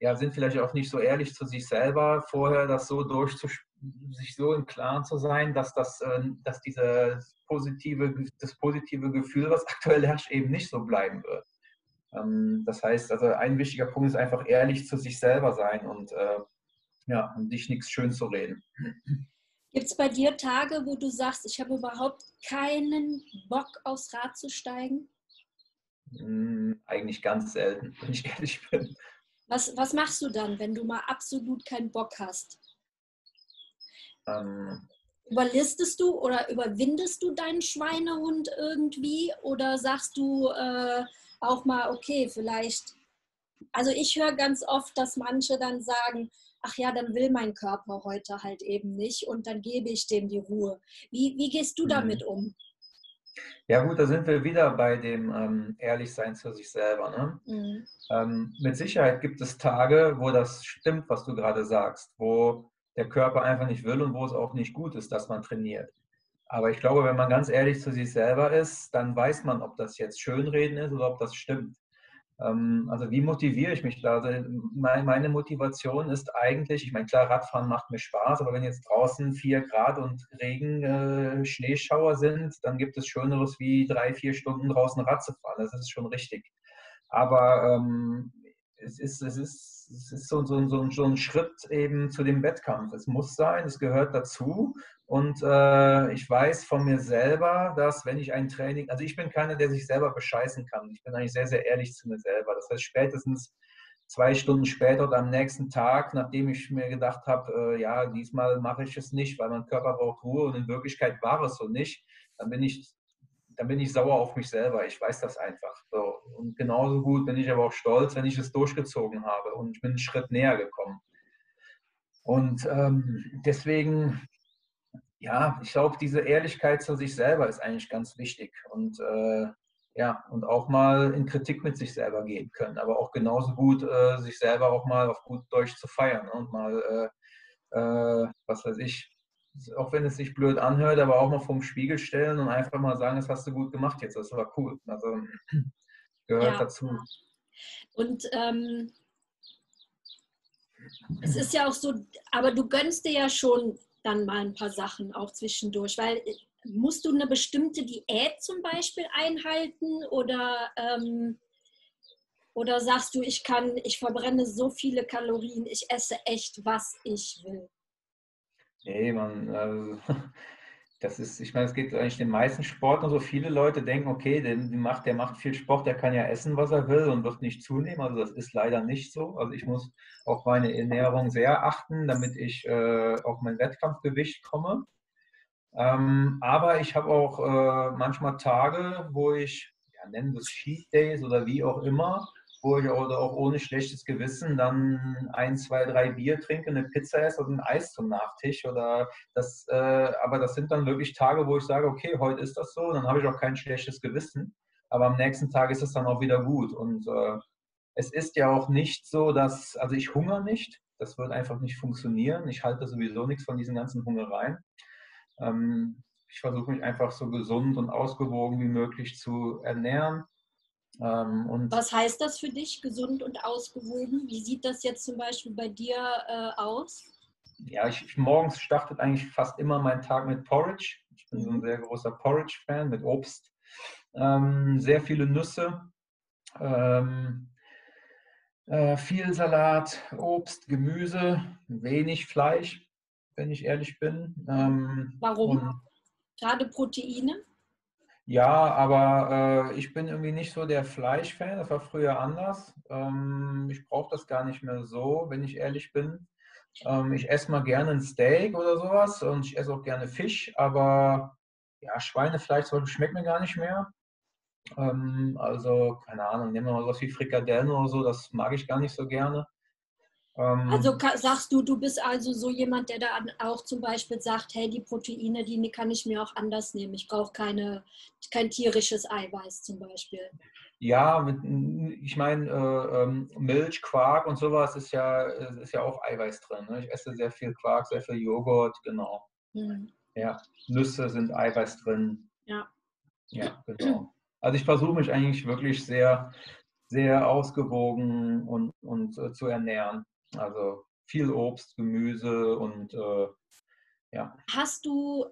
ja, sind vielleicht auch nicht so ehrlich zu sich selber, vorher das so durchzuspielen sich so im Klaren zu sein, dass, das, äh, dass diese positive, das positive Gefühl, was *laughs* aktuell herrscht, eben nicht so bleiben wird. Ähm, das heißt, also ein wichtiger Punkt ist einfach ehrlich zu sich selber sein und äh, ja, und dich nichts schön zu reden. Gibt es bei dir Tage, wo du sagst, ich habe überhaupt keinen Bock aufs Rad zu steigen? Hm, eigentlich ganz selten, wenn ich ehrlich bin. Was, was machst du dann, wenn du mal absolut keinen Bock hast? Ähm, Überlistest du oder überwindest du deinen Schweinehund irgendwie oder sagst du, äh, auch mal, okay, vielleicht, also ich höre ganz oft, dass manche dann sagen, ach ja, dann will mein Körper heute halt eben nicht und dann gebe ich dem die Ruhe. Wie, wie gehst du mhm. damit um? Ja gut, da sind wir wieder bei dem ähm, Ehrlichsein zu sich selber. Ne? Mhm. Ähm, mit Sicherheit gibt es Tage, wo das stimmt, was du gerade sagst, wo der Körper einfach nicht will und wo es auch nicht gut ist, dass man trainiert. Aber ich glaube, wenn man ganz ehrlich zu sich selber ist, dann weiß man, ob das jetzt Schönreden ist oder ob das stimmt. Ähm, also wie motiviere ich mich da? Also meine Motivation ist eigentlich, ich meine, klar, Radfahren macht mir Spaß, aber wenn jetzt draußen vier Grad und Regen, äh, Schneeschauer sind, dann gibt es Schöneres wie drei, vier Stunden draußen Rad zu fahren. Das ist schon richtig. Aber ähm, es ist, es ist es ist so, so, so, so, ein Schritt eben zu dem Wettkampf. Es muss sein, es gehört dazu. Und äh, ich weiß von mir selber, dass wenn ich ein Training, also ich bin keiner, der sich selber bescheißen kann. Ich bin eigentlich sehr, sehr ehrlich zu mir selber. Das heißt, spätestens zwei Stunden später oder am nächsten Tag, nachdem ich mir gedacht habe, äh, ja, diesmal mache ich es nicht, weil mein Körper braucht Ruhe und in Wirklichkeit war es so nicht, dann bin ich dann bin ich sauer auf mich selber. Ich weiß das einfach. So. Und genauso gut bin ich aber auch stolz, wenn ich es durchgezogen habe und ich bin einen Schritt näher gekommen. Und ähm, deswegen, ja, ich glaube, diese Ehrlichkeit zu sich selber ist eigentlich ganz wichtig. Und äh, ja, und auch mal in Kritik mit sich selber gehen können, aber auch genauso gut äh, sich selber auch mal auf gut Deutsch zu feiern und mal, äh, äh was weiß ich, auch wenn es sich blöd anhört, aber auch mal vorm Spiegel stellen und einfach mal sagen, das hast du gut gemacht jetzt, das war cool. Also *clears throat* gehört ja. dazu. Und ähm, es ist ja auch so, aber du gönnst dir ja schon dann mal ein paar Sachen auch zwischendurch, weil äh, musst du eine bestimmte Diät zum Beispiel einhalten oder, ähm, oder sagst du, ich kann, ich verbrenne so viele Kalorien, ich esse echt, was ich will? Nee, man, also, *laughs* das ist, ich meine, es geht eigentlich den meisten Sportlern so. Viele Leute denken, okay, der macht, der macht viel Sport, der kann ja essen, was er will und wird nicht zunehmen. Also das ist leider nicht so. Also ich muss auf meine Ernährung sehr achten, damit ich äh, auf mein Wettkampfgewicht komme. Ähm, aber ich habe auch äh, manchmal Tage, wo ich, ja, nennen wir es Cheat Days oder wie auch immer, wo ich oder auch ohne schlechtes Gewissen dann ein, zwei, drei Bier trinke, eine Pizza esse und ein Eis zum Nachtisch. Oder das, äh, aber das sind dann wirklich Tage, wo ich sage, okay, heute ist das so, dann habe ich auch kein schlechtes Gewissen. Aber am nächsten Tag ist es dann auch wieder gut. Und äh, es ist ja auch nicht so, dass, also ich hungere nicht. Das wird einfach nicht funktionieren. Ich halte sowieso nichts von diesen ganzen Hungereien. Ähm, ich versuche mich einfach so gesund und ausgewogen wie möglich zu ernähren. Ähm, Was heißt das für dich, gesund und ausgewogen? Wie sieht das jetzt zum Beispiel bei dir äh, aus? Ja, ich, ich, morgens startet eigentlich fast immer mein Tag mit Porridge. Ich bin so ein mhm. sehr großer Porridge-Fan mit Obst. Ähm, sehr viele Nüsse, ähm, äh, viel Salat, Obst, Gemüse, wenig Fleisch, wenn ich ehrlich bin. Ähm, Warum? Gerade Proteine? Ja, aber äh, ich bin irgendwie nicht so der Fleischfan. Das war früher anders. Ähm, ich brauche das gar nicht mehr so, wenn ich ehrlich bin. Ähm, ich esse mal gerne ein Steak oder sowas und ich esse auch gerne Fisch, aber ja, Schweinefleisch schmeckt mir gar nicht mehr. Ähm, also, keine Ahnung, nehmen wir mal was wie Frikadellen oder so, das mag ich gar nicht so gerne. Ähm, also sagst du, du bist also so jemand, der da auch zum Beispiel sagt, hey, die Proteine, die kann ich mir auch anders nehmen. Ich brauche keine, kein tierisches Eiweiß zum Beispiel. Ja, ich meine, äh, ähm, Milch, Quark und sowas ist ja, ist ja auch Eiweiß drin. Ne? Ich esse sehr viel Quark, sehr viel Joghurt, genau. Mhm. Ja, Nüsse sind Eiweiß drin. Ja. Ja, genau. Also ich versuche mich eigentlich wirklich sehr, sehr ausgewogen und, und äh, zu ernähren. Also viel Obst, Gemüse und äh, ja. Hast du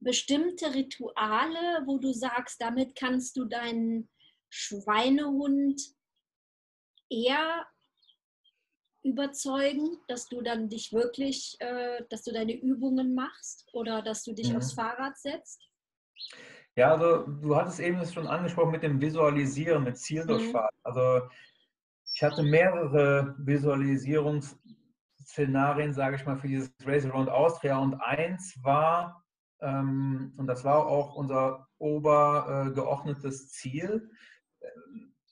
bestimmte Rituale, wo du sagst, damit kannst du deinen Schweinehund eher überzeugen, dass du dann dich wirklich, äh, dass du deine Übungen machst oder dass du dich mhm. aufs Fahrrad setzt? Ja, also du hattest eben schon angesprochen mit dem Visualisieren, mit Zieldurchfahrt. Mhm. Also ich hatte mehrere Visualisierungsszenarien, sage ich mal, für dieses Race Around Austria. Und eins war, ähm, und das war auch unser obergeordnetes äh, Ziel,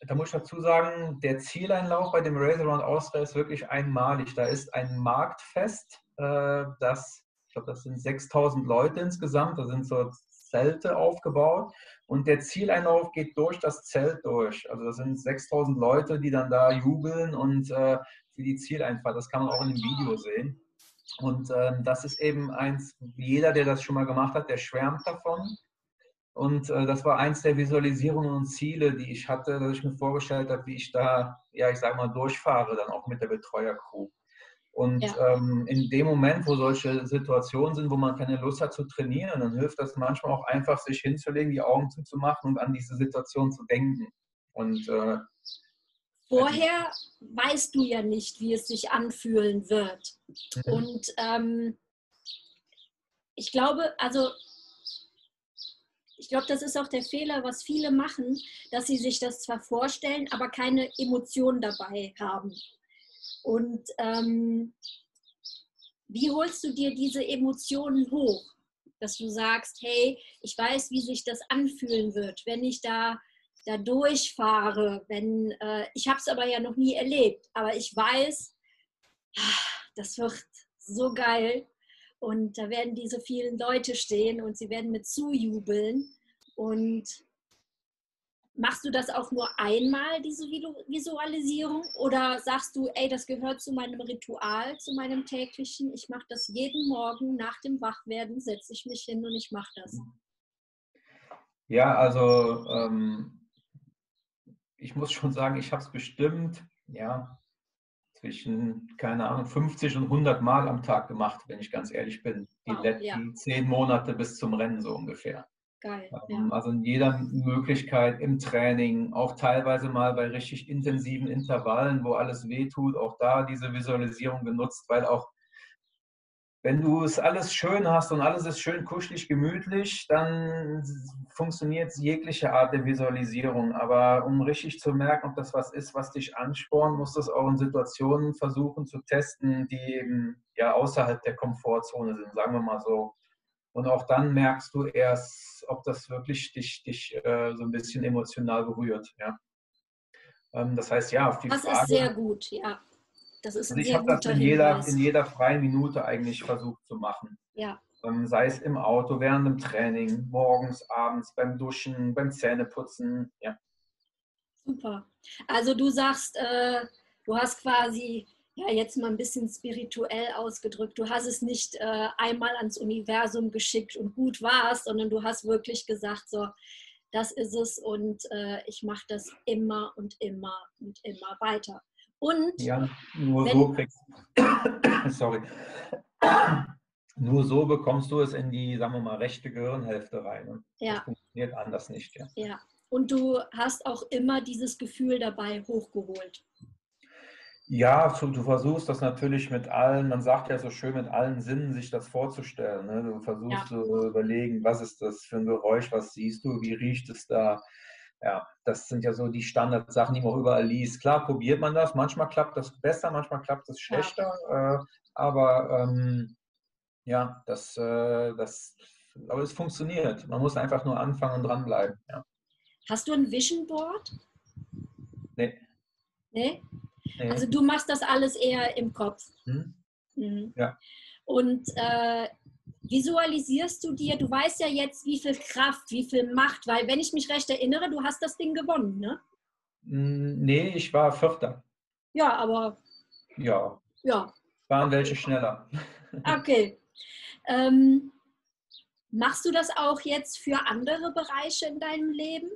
da muss ich dazu sagen, der Zieleinlauf bei dem Race Around Austria ist wirklich einmalig. Da ist ein Marktfest, äh, das, ich glaube, das sind 6000 Leute insgesamt, da sind so Zelte aufgebaut und der Zieleinlauf geht durch das Zelt durch. Also das sind 6000 Leute, die dann da jubeln und äh, für die Zieleinfahrt. Das kann man auch in dem Video sehen. Und ähm, das ist eben eins, jeder, der das schon mal gemacht hat, der schwärmt davon. Und äh, das war eins der Visualisierungen und Ziele, die ich hatte, dass ich mir vorgestellt habe, wie ich da, ja, ich sage mal, durchfahre, dann auch mit der Betreuercrew. Und ja. ähm, in dem Moment, wo solche Situationen sind, wo man keine Lust hat zu trainieren, dann hilft das manchmal auch einfach, sich hinzulegen, die Augen zuzumachen und an diese Situation zu denken. Und äh, vorher weißt du ja nicht, wie es sich anfühlen wird. Mhm. Und ähm, ich glaube, also ich glaube, das ist auch der Fehler, was viele machen, dass sie sich das zwar vorstellen, aber keine Emotionen dabei haben. Und ähm, wie holst du dir diese Emotionen hoch? Dass du sagst, hey, ich weiß, wie sich das anfühlen wird, wenn ich da, da durchfahre. Wenn, äh, ich habe es aber ja noch nie erlebt, aber ich weiß, das wird so geil. Und da werden diese vielen Leute stehen und sie werden mit zujubeln. Und Machst du das auch nur einmal, diese Visualisierung? Oder sagst du, ey, das gehört zu meinem Ritual, zu meinem täglichen? Ich mache das jeden Morgen nach dem Wachwerden, setze ich mich hin und ich mache das. Ja, also ähm, ich muss schon sagen, ich habe es bestimmt, ja, zwischen, keine Ahnung, 50 und 100 Mal am Tag gemacht, wenn ich ganz ehrlich bin. Die wow, letzten ja. zehn Monate bis zum Rennen so ungefähr. Geil, ähm, ja. Also in jeder Möglichkeit im Training, auch teilweise mal bei richtig intensiven Intervallen, wo alles wehtut, auch da diese Visualisierung genutzt, weil auch wenn du es alles schön hast und alles ist schön kuschelig, gemütlich, dann funktioniert jegliche Art der Visualisierung. Aber um richtig zu merken, ob das was ist, was dich anspornt, musst du es auch in Situationen versuchen zu testen, die eben ja außerhalb der Komfortzone sind, sagen wir mal so. Und auch dann merkst du erst, ob das wirklich dich, dich äh, so ein bisschen emotional berührt. Ja. Ähm, das heißt, ja, viel Das Frage. ist sehr gut, ja. Das ist also ich habe das in jeder, in jeder freien Minute eigentlich versucht zu machen. Ja. Ähm, sei es im Auto, während dem Training, morgens, abends, beim Duschen, beim Zähneputzen. Ja. Super. Also du sagst, äh, du hast quasi ja jetzt mal ein bisschen spirituell ausgedrückt. Du hast es nicht äh, einmal ans Universum geschickt und gut warst, sondern du hast wirklich gesagt, so, das ist es und äh, ich mache das immer und immer und immer weiter. Und ja, nur so kriegst *coughs* sorry. Nur so bekommst du es in die, sagen wir mal, rechte Gehirnhälfte rein. Ja. Das funktioniert anders nicht. Ja. ja. Und du hast auch immer dieses Gefühl dabei hochgeholt. Ja, du versuchst das natürlich mit allen, man sagt ja so schön, mit allen Sinnen sich das vorzustellen. Ne? Du versuchst ja. zu überlegen, was ist das für ein Geräusch, was siehst du, wie riecht es da, ja, das sind ja so die Standardsachen, die man auch überall liest. Klar, probiert man das. Manchmal klappt das besser, manchmal klappt es schlechter. Ja. Äh, aber ähm, ja, das, äh, das, aber es funktioniert. Man muss einfach nur anfangen und dranbleiben. Ja. Hast du ein Vision Board? Nee. nee. Nee? Also du machst das alles eher im Kopf. Hm? Mhm. Ja. Und äh, visualisierst du dir, du weißt ja jetzt, wie viel Kraft, wie viel Macht, weil wenn ich mich recht erinnere, du hast das Ding gewonnen, ne? Hm, nee, ich war Vierter. Ja, aber. Ja. Ja. Waren welche schneller. *laughs* Okay. Ähm, machst du das auch jetzt für andere Bereiche in deinem Leben?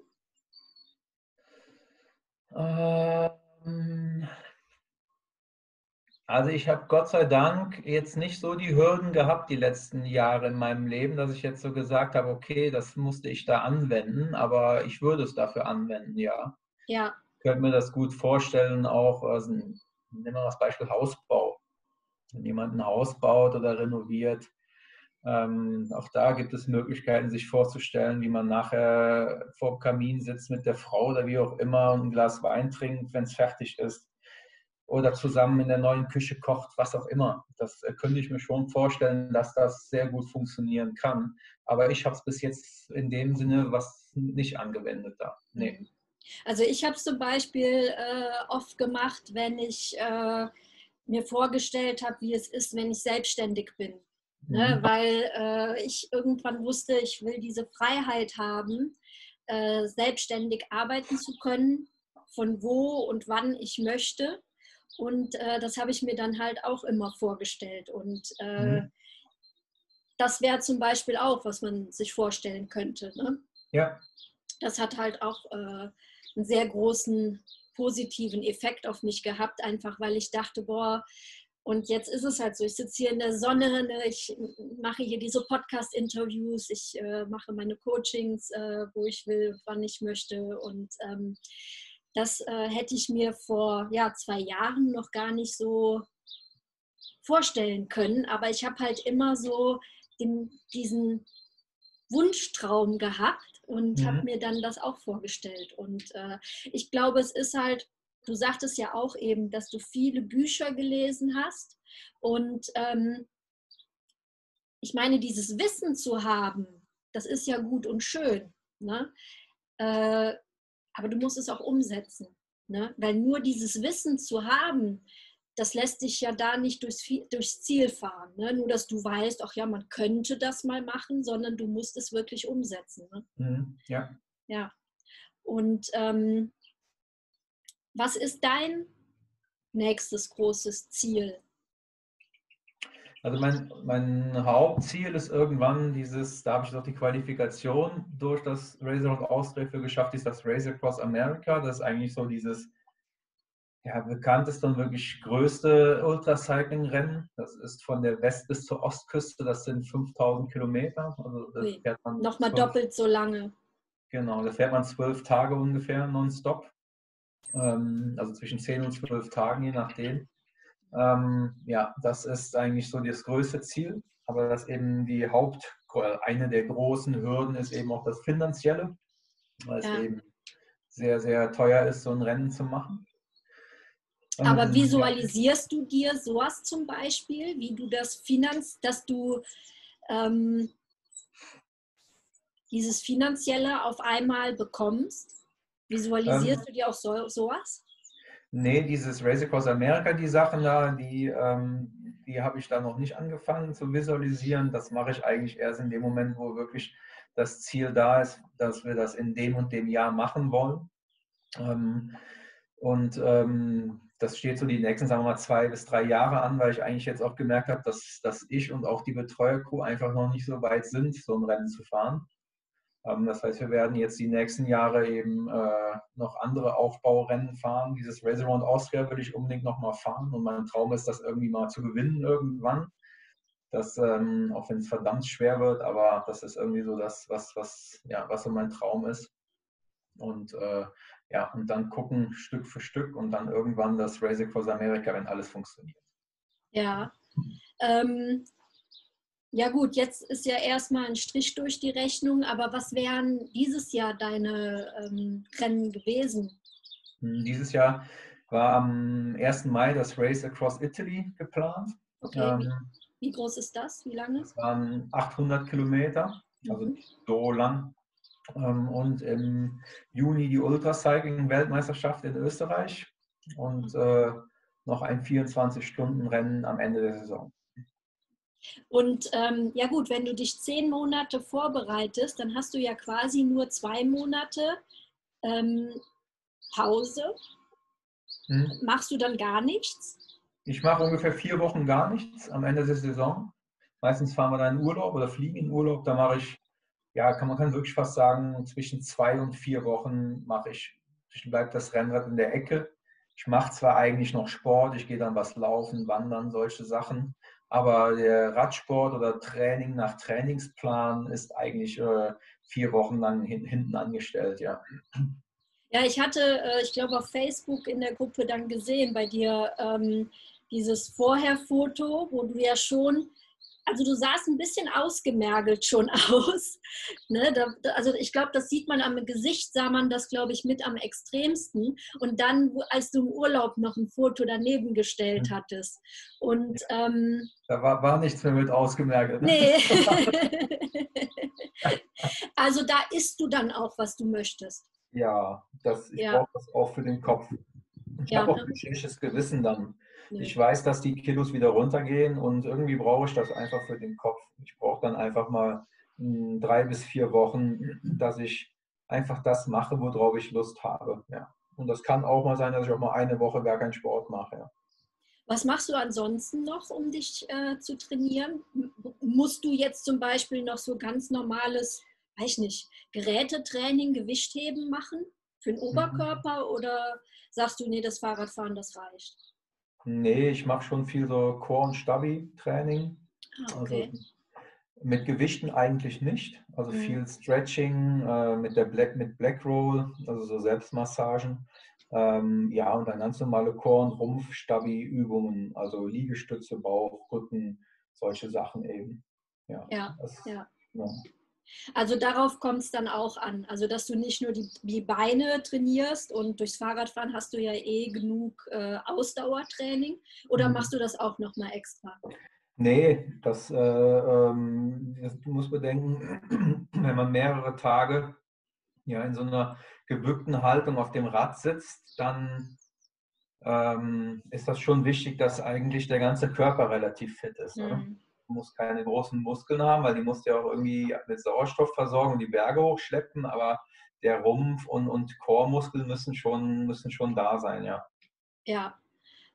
Ähm, also ich habe Gott sei Dank jetzt nicht so die Hürden gehabt die letzten Jahre in meinem Leben, dass ich jetzt so gesagt habe, okay, das musste ich da anwenden, aber ich würde es dafür anwenden, ja. Ja. Ich könnte mir das gut vorstellen, auch, also, nehmen wir das Beispiel Hausbau. Wenn jemand ein Haus baut oder renoviert, ähm, auch da gibt es Möglichkeiten, sich vorzustellen, wie man nachher vor dem Kamin sitzt mit der Frau oder wie auch immer und ein Glas Wein trinkt, wenn es fertig ist oder zusammen in der neuen Küche kocht, was auch immer. Das äh, könnte ich mir schon vorstellen, dass das sehr gut funktionieren kann. Aber ich habe es bis jetzt in dem Sinne was nicht angewendet da. Nee. Also ich habe es zum Beispiel äh, oft gemacht, wenn ich äh, mir vorgestellt habe, wie es ist, wenn ich selbstständig bin. Ne? Mhm. Weil äh, ich irgendwann wusste, ich will diese Freiheit haben, äh, selbstständig arbeiten zu können, von wo und wann ich möchte und äh, das habe ich mir dann halt auch immer vorgestellt. Und äh, mhm. das wäre zum Beispiel auch, was man sich vorstellen könnte. Ne? Ja. Das hat halt auch äh, einen sehr großen positiven Effekt auf mich gehabt, einfach weil ich dachte, boah, und jetzt ist es halt so, ich sitze hier in der Sonne, ne, ich mache hier diese Podcast-Interviews, ich äh, mache meine Coachings, äh, wo ich will, wann ich möchte. Und ähm, das äh, hätte ich mir vor ja, zwei Jahren noch gar nicht so vorstellen können. Aber ich habe halt immer so den, diesen Wunschtraum gehabt und mhm. habe mir dann das auch vorgestellt. Und äh, ich glaube, es ist halt, du sagtest ja auch eben, dass du viele Bücher gelesen hast. Und ähm, ich meine, dieses Wissen zu haben, das ist ja gut und schön. Ne? Äh, aber du musst es auch umsetzen. Ne? Weil nur dieses Wissen zu haben, das lässt dich ja da nicht durchs, durchs Ziel fahren. Ne? Nur, dass du weißt, ach ja, man könnte das mal machen, sondern du musst es wirklich umsetzen. Ne? Mhm, ja. Ja. Und ähm, was ist dein nächstes großes Ziel? Also mein, mein Hauptziel ist irgendwann dieses, da habe ich noch die Qualifikation durch das Racer of Austria für geschafft, ist das Racer Cross America. Das ist eigentlich so dieses ja, bekannteste und wirklich größte Ultracycling-Rennen. Das ist von der West- bis zur Ostküste, das sind 5000 Kilometer. Also das fährt man Nochmal doppelt so lange. Genau, da fährt man zwölf Tage ungefähr nonstop. Ähm, also zwischen zehn und zwölf Tagen, je nachdem. Ähm, ja, das ist eigentlich so das größte Ziel. Aber das eben die Haupt, eine der großen Hürden ist eben auch das Finanzielle, weil ja. es eben sehr, sehr teuer ist, so ein Rennen zu machen. Aber ähm, visualisierst du dir sowas zum Beispiel, wie du das Finanz, dass du ähm, dieses Finanzielle auf einmal bekommst? Visualisierst ähm, du dir auch so, sowas? Nee, dieses Race Across America, die Sachen da, die, ähm, die habe ich da noch nicht angefangen zu visualisieren. Das mache ich eigentlich erst in dem Moment, wo wirklich das Ziel da ist, dass wir das in dem und dem Jahr machen wollen. Ähm, und ähm, das steht so die nächsten, sagen wir mal, zwei bis drei Jahre an, weil ich eigentlich jetzt auch gemerkt habe, dass, dass ich und auch die Betreuercrew einfach noch nicht so weit sind, so ein Rennen zu fahren. Ähm, das heißt, wir werden jetzt die nächsten Jahre eben äh, noch andere Aufbaurennen fahren. Dieses Race Around Austria würde ich unbedingt nochmal fahren und mein Traum ist, das irgendwie mal zu gewinnen irgendwann. Das, ähm, auch wenn es verdammt schwer wird, aber das ist irgendwie so das, was, was, ja, was so mein Traum ist. Und äh, ja, und dann gucken Stück für Stück und dann irgendwann das Race Across America, wenn alles funktioniert. Ja. Ähm, ja gut, jetzt ist ja erstmal ein Strich durch die Rechnung, aber was wären dieses Jahr deine ähm, Rennen gewesen? Hm, dieses Jahr war am 1. Mai das Race Across Italy geplant. Okay, ähm, wie, wie, groß ist das? Wie lange? Es waren 800 Kilometer, also mhm. nicht so lang. Ähm, und im Juni die Ultracycling-Weltmeisterschaft in Österreich und äh, noch ein 24-Stunden-Rennen am Ende der Saison. Und ähm, ja gut, wenn du dich zehn Monate vorbereitest, dann hast du ja quasi nur zwei Monate ähm, Pause. Hm. Machst du dann gar nichts? Ich mache ungefähr vier Wochen gar nichts am Ende der Saison. Meistens fahren wir dann in Urlaub oder fliegen in Urlaub. Da mache ich ja, kann man kann wirklich fast sagen, zwischen zwei und vier Wochen mache ich, bleibt das Rennrad in der Ecke. Ich mache zwar eigentlich noch Sport, ich gehe dann was laufen, wandern, solche Sachen, aber der Radsport oder Training nach Trainingsplan ist eigentlich äh, vier Wochen lang hin, hinten angestellt, ja. Ja, ich hatte, äh, ich glaube, auf Facebook in der Gruppe dann gesehen bei dir ähm, dieses Vorherfoto, wo du ja schon also du sahst ein bisschen ausgemergelt schon *laughs* aus. Ne? Da, also ich glaube, das sieht man am Gesicht, sah man das, glaube ich, mit am extremsten. Und dann, als du im Urlaub noch ein Foto daneben gestellt mhm. hattest. Und ähm, da war, war nichts mehr mit ausgemergelt. Ne? Nee. *laughs* *laughs* also da isst du dann auch, was du möchtest. Ja, das, ich ja. brauche das auch für den Kopf. Ich ja, habe auch ne? ein schlechtes Gewissen dann. Ich weiß, dass die Kilos wieder runtergehen und irgendwie brauche ich das einfach für den Kopf. Ich brauche dann einfach mal hm, drei bis vier Wochen, dass ich einfach das mache, worauf ich Lust habe. Ja. Und das kann auch mal sein, dass ich auch mal eine Woche gar keinen Sport mache. Ja. Was machst du ansonsten noch, um dich äh, zu trainieren? Musst du jetzt zum Beispiel noch so ganz normales, weiß nicht, Gerätetraining, Gewichtheben machen für den mhm. Oberkörper mhm. oder sagst du, nee, das Fahrradfahren, das reicht? Nee, ich mache schon viel so Core- und Stabi-Training. Ah, okay. Also mit Gewichten eigentlich nicht. Also mhm. viel Stretching äh, mit der Black, mit Black Roll, also so Selbstmassagen. Ähm, ja, und dann ganz normale Core- und Rumpf-Stabi-Übungen, also Liegestütze, Bauch, Rücken, solche Sachen eben. Ja, ja. Das, ja. ja. Also darauf kommt es dann auch an. Also dass du nicht nur die, die, Beine trainierst und durchs Fahrradfahren hast du ja eh genug äh, Ausdauertraining oder mhm. machst du das auch nochmal extra? Nee, das, äh, ähm, das muss bedenken, *clears throat* wenn man mehrere Tage ja, in so einer gebückten Haltung auf dem Rad sitzt, dann ähm, ist das schon wichtig, dass eigentlich der ganze Körper relativ fit ist. Mhm muss keine großen Muskeln haben, weil die musst ja auch irgendwie mit Sauerstoff versorgen und die Berge hochschleppen, aber der Rumpf und, und Chormuskeln müssen schon, müssen schon da sein, ja. Ja,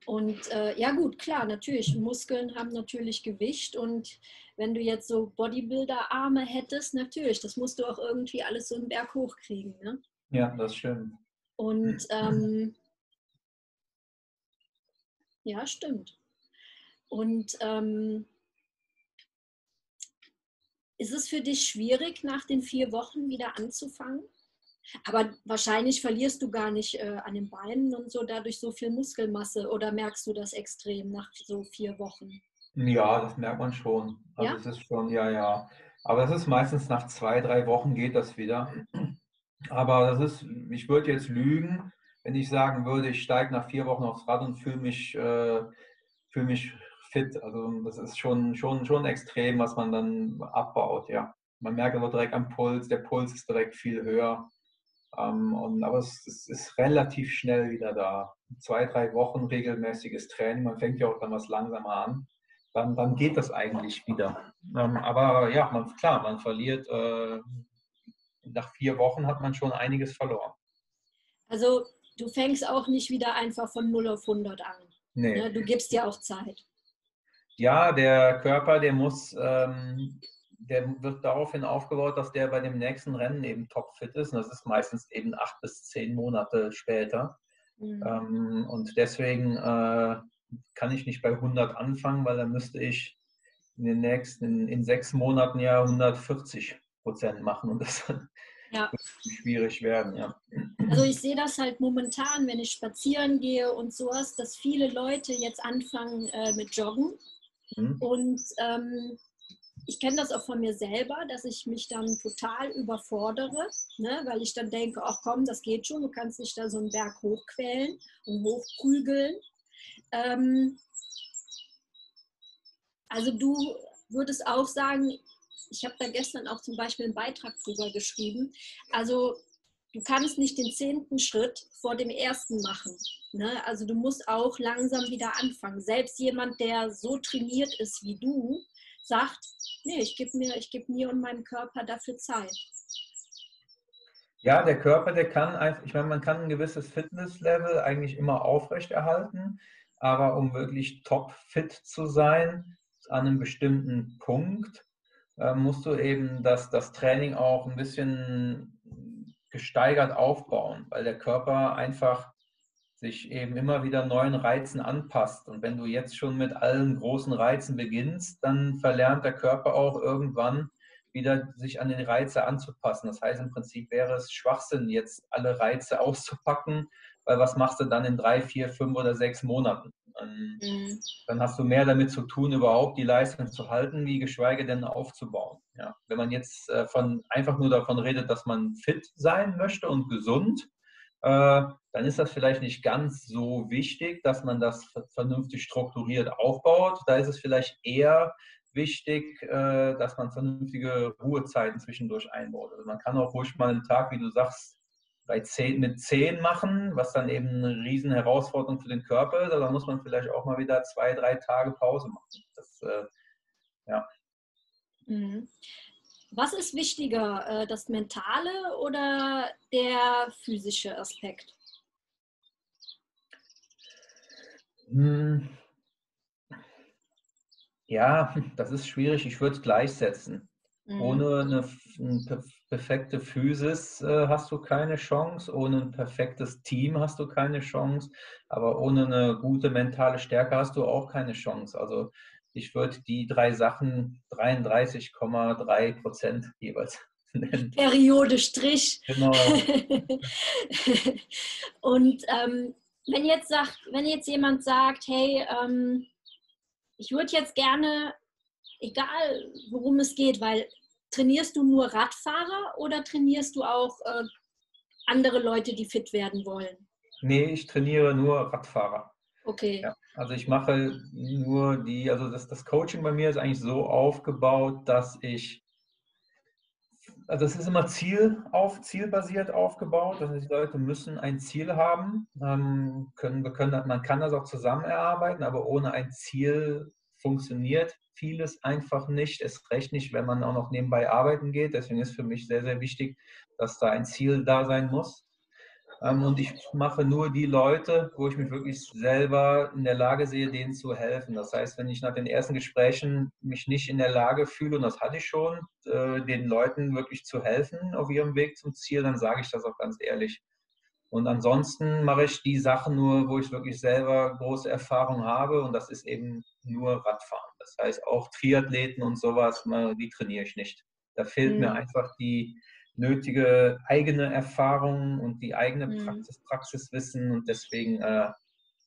und äh, ja gut, klar, natürlich, Muskeln haben natürlich Gewicht und wenn du jetzt so Bodybuilder-Arme hättest, natürlich, das musst du auch irgendwie alles so einen Berg hochkriegen. Ne? Ja, das stimmt. Und *laughs* ähm, ja, stimmt. Und ähm, ist es für dich schwierig, nach den vier Wochen wieder anzufangen? Aber wahrscheinlich verlierst du gar nicht äh, an den Beinen und so dadurch so viel Muskelmasse oder merkst du das extrem nach so vier Wochen? Ja, das merkt man schon. Also Ja? es ist schon, ja, ja. Aber das ist meistens nach zwei, drei Wochen geht das wieder. Aber das ist, ich würde jetzt lügen, wenn ich sagen würde, ich steige nach vier Wochen aufs Rad und fühle mich, äh, fühle mich fit. Also das ist schon, schon, schon extrem, was man dann abbaut, ja. Man merkt aber direkt am Puls, der Puls ist direkt viel höher. Ähm, und, aber es, es ist relativ schnell wieder da. Zwei, drei Wochen regelmäßiges Training, man fängt ja auch dann was langsamer an. Dann, dann geht das eigentlich wieder. Ähm, aber ja, man, klar, man verliert, äh, nach vier Wochen hat man schon einiges verloren. Also du fängst auch nicht wieder einfach von 0 auf 100 an. Nee. Ne? Du gibst dir auch Zeit. Ja, der Körper, der muss, ähm, der wird daraufhin aufgebaut, dass der bei dem nächsten Rennen eben topfit ist. Und das ist meistens eben acht bis zehn Monate später. Mhm. Ähm, und deswegen äh, kann ich nicht bei 100 anfangen, weil dann müsste ich in den nächsten, in sechs Monaten ja 140 Prozent machen und das Ja. *laughs* wird schwierig werden. Ja. Also ich sehe das halt momentan, wenn ich spazieren gehe und sowas, dass viele Leute jetzt anfangen äh, mit Joggen. Hm? Und ähm, ich kenne das auch von mir selber, dass ich mich dann total überfordere, ne? weil ich dann denke, ach komm, das geht schon, du kannst dich da so einen Berg hochquälen und hochprügeln. Ähm, also du würdest auch sagen, ich habe da gestern auch zum Beispiel einen Beitrag drüber geschrieben, also du kannst nicht den zehnten Schritt vor dem ersten machen. Ne? Also du musst auch langsam wieder anfangen. Selbst jemand, der so trainiert ist wie du, sagt, nee, ich gebe mir, gebe mir und meinem Körper dafür Zeit. Ja, der Körper, der kann ich meine, man kann ein gewisses Fitnesslevel eigentlich immer aufrechterhalten, aber um wirklich top fit zu sein, an einem bestimmten Punkt, äh, musst du eben das, das Training auch ein bisschen gesteigert aufbauen, weil der Körper einfach sich eben immer wieder neuen Reizen anpasst. Und wenn du jetzt schon mit allen großen Reizen beginnst, dann verlernt der Körper auch irgendwann wieder sich an die Reize anzupassen. Das heißt, im Prinzip wäre es Schwachsinn, jetzt alle Reize auszupacken, weil was machst du dann in drei, vier, fünf oder sechs Monaten? Dann, Mhm. dann hast du mehr damit zu tun, überhaupt die Leistung zu halten, wie geschweige denn aufzubauen. Ja. Wenn man jetzt äh, von, einfach nur davon redet, dass man fit sein möchte und gesund, äh, dann ist das vielleicht nicht ganz so wichtig, dass man das vernünftig strukturiert aufbaut. Da ist es vielleicht eher wichtig, äh, dass man vernünftige Ruhezeiten zwischendurch einbaut. Also man kann auch ruhig mal einen Tag, wie du sagst, bei 10, mit 10 machen, was dann eben eine riesen Herausforderung für den Körper ist. Da muss man vielleicht auch mal wieder zwei, drei Tage Pause machen. Das, äh, ja. Mhm. Was ist wichtiger, äh, das mentale oder der physische Aspekt? Hm. Ja, das ist schwierig. Ich würde es gleichsetzen. Mhm. Ohne eine, eine perfekte Physis äh, hast du keine Chance, ohne ein perfektes Team hast du keine Chance, aber ohne eine gute mentale Stärke hast du auch keine Chance. Also ich würde die drei Sachen 33,3 Prozent jeweils *laughs* nennen. Periode Strich. Genau. *laughs* Und ähm, wenn jetzt sagt, wenn jetzt jemand sagt, hey, ähm, ich würde jetzt gerne, egal worum es geht, weil trainierst du nur Radfahrer oder trainierst du auch äh, andere Leute, die fit werden wollen? Nee, ich trainiere nur Radfahrer. Okay. Ja, also ich mache nur die, also das, das Coaching bei mir ist eigentlich so aufgebaut, dass ich, also es ist immer Ziel auf, zielbasiert aufgebaut. Das heißt, die Leute müssen ein Ziel haben. Ähm, können, wir können, man kann das auch zusammen erarbeiten, aber ohne ein Ziel funktioniert vieles einfach nicht. Es recht nicht, wenn man auch noch nebenbei arbeiten geht. Deswegen ist für mich sehr, sehr wichtig, dass da ein Ziel da sein muss. Ähm, und ich mache nur die Leute, wo ich mich wirklich selber in der Lage sehe, denen zu helfen. Das heißt, wenn ich nach den ersten Gesprächen mich nicht in der Lage fühle, und das hatte ich schon, äh, den Leuten wirklich zu helfen auf ihrem Weg zum Ziel, dann sage ich das auch ganz ehrlich. Und ansonsten mache ich die Sachen nur, wo ich wirklich selber große Erfahrung habe und das ist eben nur Radfahren. Das heißt auch Triathleten und sowas, die trainiere ich nicht. Da fehlt mhm. mir einfach die, nötige eigene Erfahrung und die eigene mhm. Praxis, Praxiswissen und deswegen äh,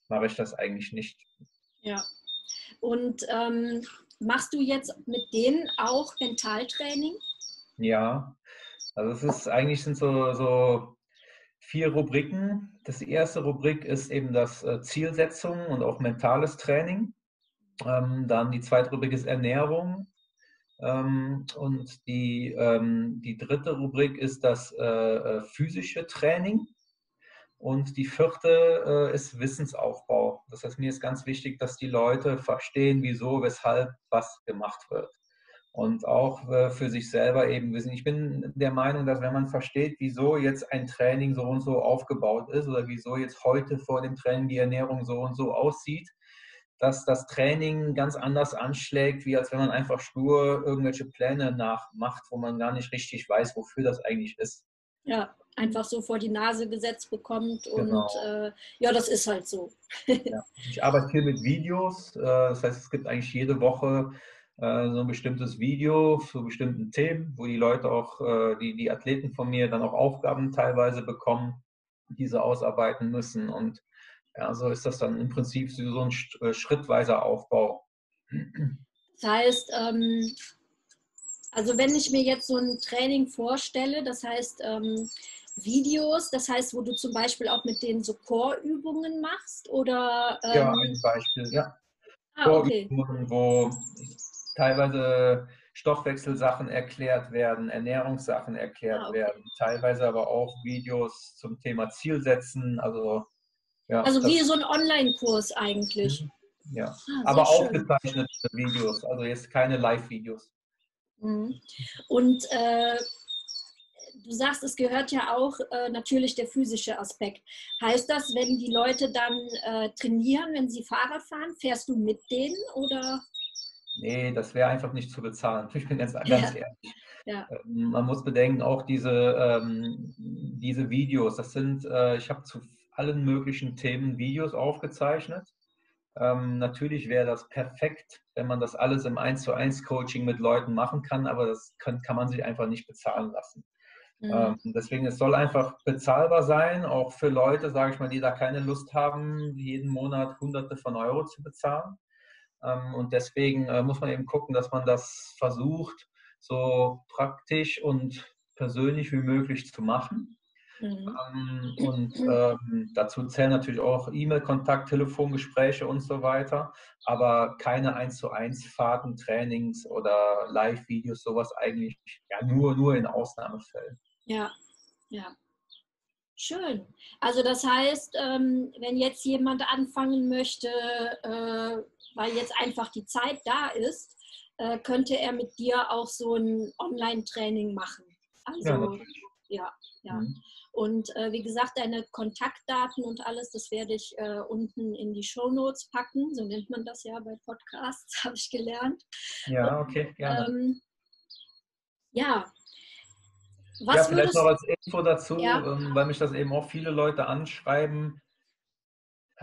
mache ich das eigentlich nicht. Ja. Und ähm, machst du jetzt mit denen auch Mentaltraining? Ja, also es ist eigentlich sind so, so vier Rubriken. Das erste Rubrik ist eben das äh, Zielsetzung und auch mentales Training. Ähm, dann die zweite Rubrik ist Ernährung. Ähm, und die, ähm, die dritte Rubrik ist das äh, äh, physische Training. Und die vierte ist Wissensaufbau. Das heißt, mir ist ganz wichtig, dass die Leute verstehen, wieso, weshalb was gemacht wird und auch äh, für sich selber eben wissen. Ich bin der Meinung, dass wenn man versteht, wieso jetzt ein Training so und so aufgebaut ist oder wieso jetzt heute vor dem Training die Ernährung so und so aussieht, dass das Training ganz anders anschlägt, wie als wenn man einfach stur irgendwelche Pläne nachmacht, wo man gar nicht richtig weiß, wofür das eigentlich ist. Ja, einfach so vor die Nase gesetzt bekommt genau. und äh, ja, das ist halt so. ja. Ich arbeite viel mit Videos, äh, das heißt, es gibt eigentlich jede Woche äh, so ein bestimmtes Video zu bestimmten Themen, wo die Leute auch, äh, die, die Athleten von mir dann auch Aufgaben teilweise bekommen, diese ausarbeiten müssen. Und ja, so ist das dann im Prinzip so ein äh, schrittweiser Aufbau. Das heißt, ähm, also wenn ich mir jetzt so ein Training vorstelle, das heißt ähm, Videos, das heißt, wo du zum Beispiel auch mit denen so Chorübungen machst oder? Ähm, ja, ein Beispiel, ja. Ah, okay. wo teilweise Stoffwechselsachen erklärt werden, Ernährungssachen erklärt ah, okay. werden, teilweise aber auch Videos zum Thema Zielsetzen. Also, ja, also wie so ein Online-Kurs eigentlich. Mhm. Ja, ah, aber aufgezeichnete Videos, also jetzt keine Live-Videos. Mhm. Und äh, du sagst, es gehört ja auch äh, natürlich der physische Aspekt. Heißt das, wenn die Leute dann äh, trainieren, wenn sie Fahrrad fahren, fährst du mit denen oder? Nee, das wäre einfach nicht zu bezahlen. *laughs* Ich bin jetzt ganz ja. ehrlich. Ja. Ähm, man muss bedenken, auch diese, ähm, diese Videos, das sind, äh, ich habe zu allen möglichen Themen Videos aufgezeichnet. Ähm, natürlich wäre das perfekt, wenn man das alles im 1 zu 1 Coaching mit Leuten machen kann, aber das kann, kann man sich einfach nicht bezahlen lassen. Mhm. Ähm, deswegen, es soll einfach bezahlbar sein, auch für Leute, sage ich mal, die da keine Lust haben, jeden Monat Hunderte von Euro zu bezahlen. Ähm, und deswegen äh, muss man eben gucken, dass man das versucht, so praktisch und persönlich wie möglich zu machen. Mhm. Ähm, und ähm, dazu zählen natürlich auch E-Mail-Kontakt, Telefongespräche und so weiter, aber keine 1 zu 1 Fahrten, Trainings oder Live-Videos, sowas eigentlich ja nur, nur in Ausnahmefällen. Ja, ja. Schön. Also das heißt, ähm, wenn jetzt jemand anfangen möchte, äh, weil jetzt einfach die Zeit da ist, äh, könnte er mit dir auch so ein Online-Training machen. Also ja, ja. ja. Mhm. Und äh, wie gesagt, deine Kontaktdaten und alles, das werde ich äh, unten in die Show Notes packen. So nennt man das ja bei Podcasts, *laughs* habe ich gelernt. Ja, okay, gerne. Ähm, ja, was ja, vielleicht noch als Info dazu, ja. ähm, weil mich das eben auch viele Leute anschreiben,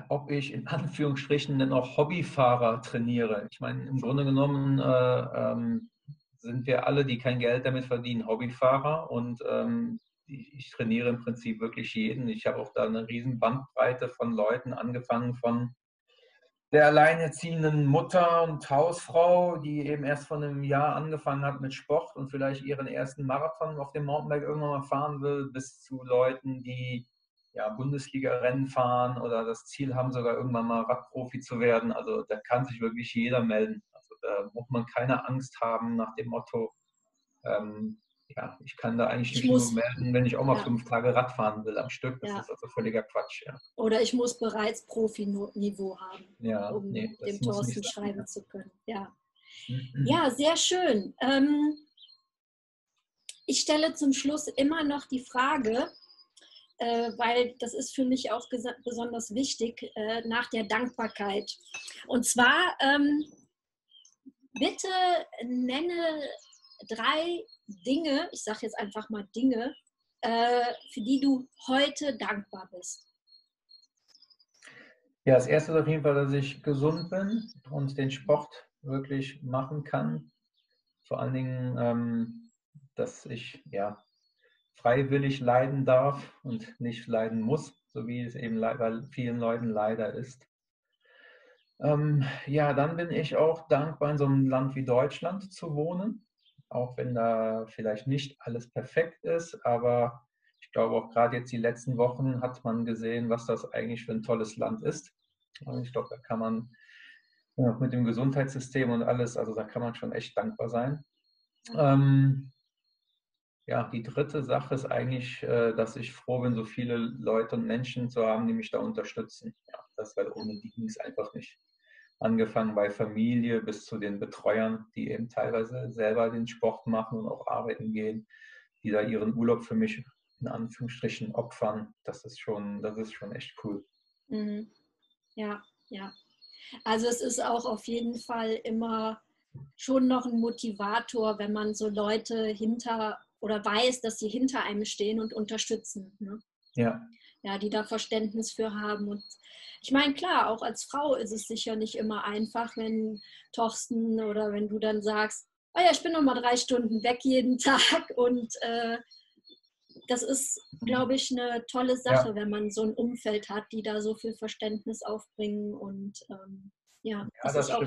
ob ich in Anführungsstrichen denn auch Hobbyfahrer trainiere. Ich meine, im Grunde genommen äh, ähm, sind wir alle, die kein Geld damit verdienen, Hobbyfahrer und ähm, ich, trainiere im Prinzip wirklich jeden. Ich habe auch da eine riesen Bandbreite von Leuten, angefangen von der alleinerziehenden Mutter und Hausfrau, die eben erst vor einem Jahr angefangen hat mit Sport und vielleicht ihren ersten Marathon auf dem Mountainbike irgendwann mal fahren will, bis zu Leuten, die ja, Bundesliga-Rennen fahren oder das Ziel haben, sogar irgendwann mal Radprofi zu werden. Also da kann sich wirklich jeder melden. Also da muss man keine Angst haben nach dem Motto, ähm, ja, ich kann da eigentlich nicht muss, nur melden, wenn ich auch mal ja. fünf Tage Rad fahren will am Stück. Das ja. ist also völliger Quatsch. Ja. Oder ich muss bereits Profi-Niveau haben, ja, um nee, dem Thorsten schreiben zu können. Ja, mhm. *clears throat* ja sehr schön. Ähm, ich stelle zum Schluss immer noch die Frage, äh, weil das ist für mich auch besonders wichtig, äh, nach der Dankbarkeit. Und zwar, ähm, bitte nenne drei Dinge, ich sage jetzt einfach mal Dinge, äh, für die du heute dankbar bist? Ja, das erste ist auf jeden Fall, dass ich gesund bin und den Sport wirklich machen kann. Vor allen Dingen, ähm, dass ich ja freiwillig leiden darf und nicht leiden muss, so wie es eben bei vielen Leuten leider ist. Ähm, ja, dann bin ich auch dankbar, in so einem Land wie Deutschland zu wohnen, auch wenn da vielleicht nicht alles perfekt ist, aber ich glaube auch gerade jetzt die letzten Wochen hat man gesehen, was das eigentlich für ein tolles Land ist. Und ich glaube, da kann man mit dem Gesundheitssystem und alles, also da kann man schon echt dankbar sein. Ähm, ja, die dritte Sache ist eigentlich, äh, dass ich froh bin, so viele Leute und Menschen zu haben, die mich da unterstützen. Ja, das, weil ohne die ging es einfach nicht. Angefangen bei Familie bis zu den Betreuern, die eben teilweise selber den Sport machen und auch arbeiten gehen, die da ihren Urlaub für mich in Anführungsstrichen opfern. Das ist schon, das ist schon echt cool. Mhm. Ja, ja. Also es ist auch auf jeden Fall immer schon noch ein Motivator, wenn man so Leute hinter oder weiß, dass sie hinter einem stehen und unterstützen. Ne? Ja. Ja, die da Verständnis für haben. Und ich meine, klar, auch als Frau ist es sicher nicht immer einfach, wenn Torsten oder wenn du dann sagst, oh ja, ich bin noch mal drei Stunden weg jeden *laughs* Tag und äh, das ist, glaube ich, eine tolle Sache, ja. wenn man so ein Umfeld hat, die da so viel Verständnis aufbringen. Und ähm, ja, ja, das, das ist auch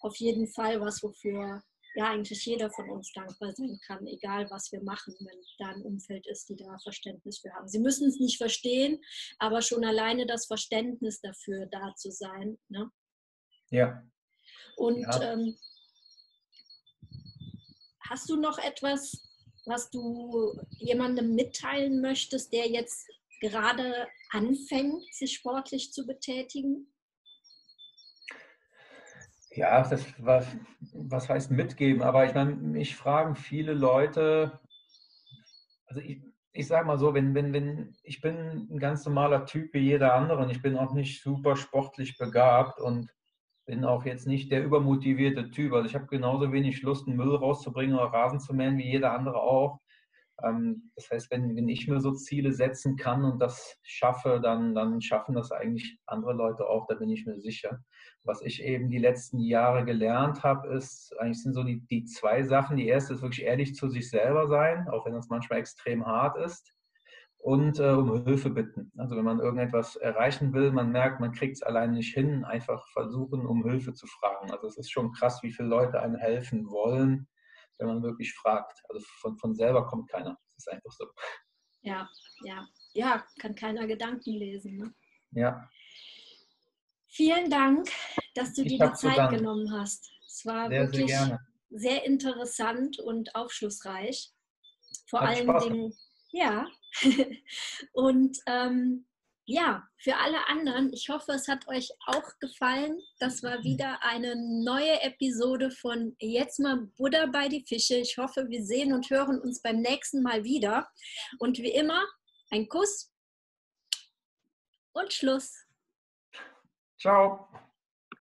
auf jeden Fall was, wofür ja eigentlich jeder von uns dankbar sein kann, egal was wir machen, wenn da ein Umfeld ist, die da Verständnis für haben. Sie müssen es nicht verstehen, aber schon alleine das Verständnis dafür da zu sein. Ne? Ja. Und ja. Ähm, hast du noch etwas, was du jemandem mitteilen möchtest, der jetzt gerade anfängt, sich sportlich zu betätigen? Ja, das was, was heißt mitgeben? Aber ich meine, mich fragen viele Leute, also ich, ich sage mal so, wenn, wenn, wenn, ich bin ein ganz normaler Typ wie jeder andere und ich bin auch nicht super sportlich begabt und bin auch jetzt nicht der übermotivierte Typ. Also ich habe genauso wenig Lust, einen Müll rauszubringen oder Rasen zu mähen wie jeder andere auch. Ähm, das heißt, wenn, wenn ich mir so Ziele setzen kann und das schaffe, dann, dann schaffen das eigentlich andere Leute auch, da bin ich mir sicher. Was ich eben die letzten Jahre gelernt habe, ist, eigentlich sind so die, die zwei Sachen. Die erste ist wirklich ehrlich zu sich selber sein, auch wenn das manchmal extrem hart ist und äh, um Hilfe bitten. Also wenn man irgendetwas erreichen will, man merkt, man kriegt es alleine nicht hin, einfach versuchen, um Hilfe zu fragen. Also es ist schon krass, wie viele Leute einem helfen wollen, wenn man wirklich fragt. Also von, von selber kommt keiner. Das ist einfach so. Ja, ja. Ja, kann keiner Gedanken lesen. Ne? Ja. Vielen Dank, dass du ich dir die Zeit genommen hast. Es war sehr, wirklich sehr, sehr, interessant und aufschlussreich. Vor Hat allen Spaß. Dingen, ja, *laughs* und ähm, ja, für alle anderen, ich hoffe, es hat euch auch gefallen. Das war wieder eine neue Episode von Jetzt mal Buddha bei die Fische. Ich hoffe, wir sehen und hören uns beim nächsten Mal wieder. Und wie immer, ein Kuss und Schluss. Ciao.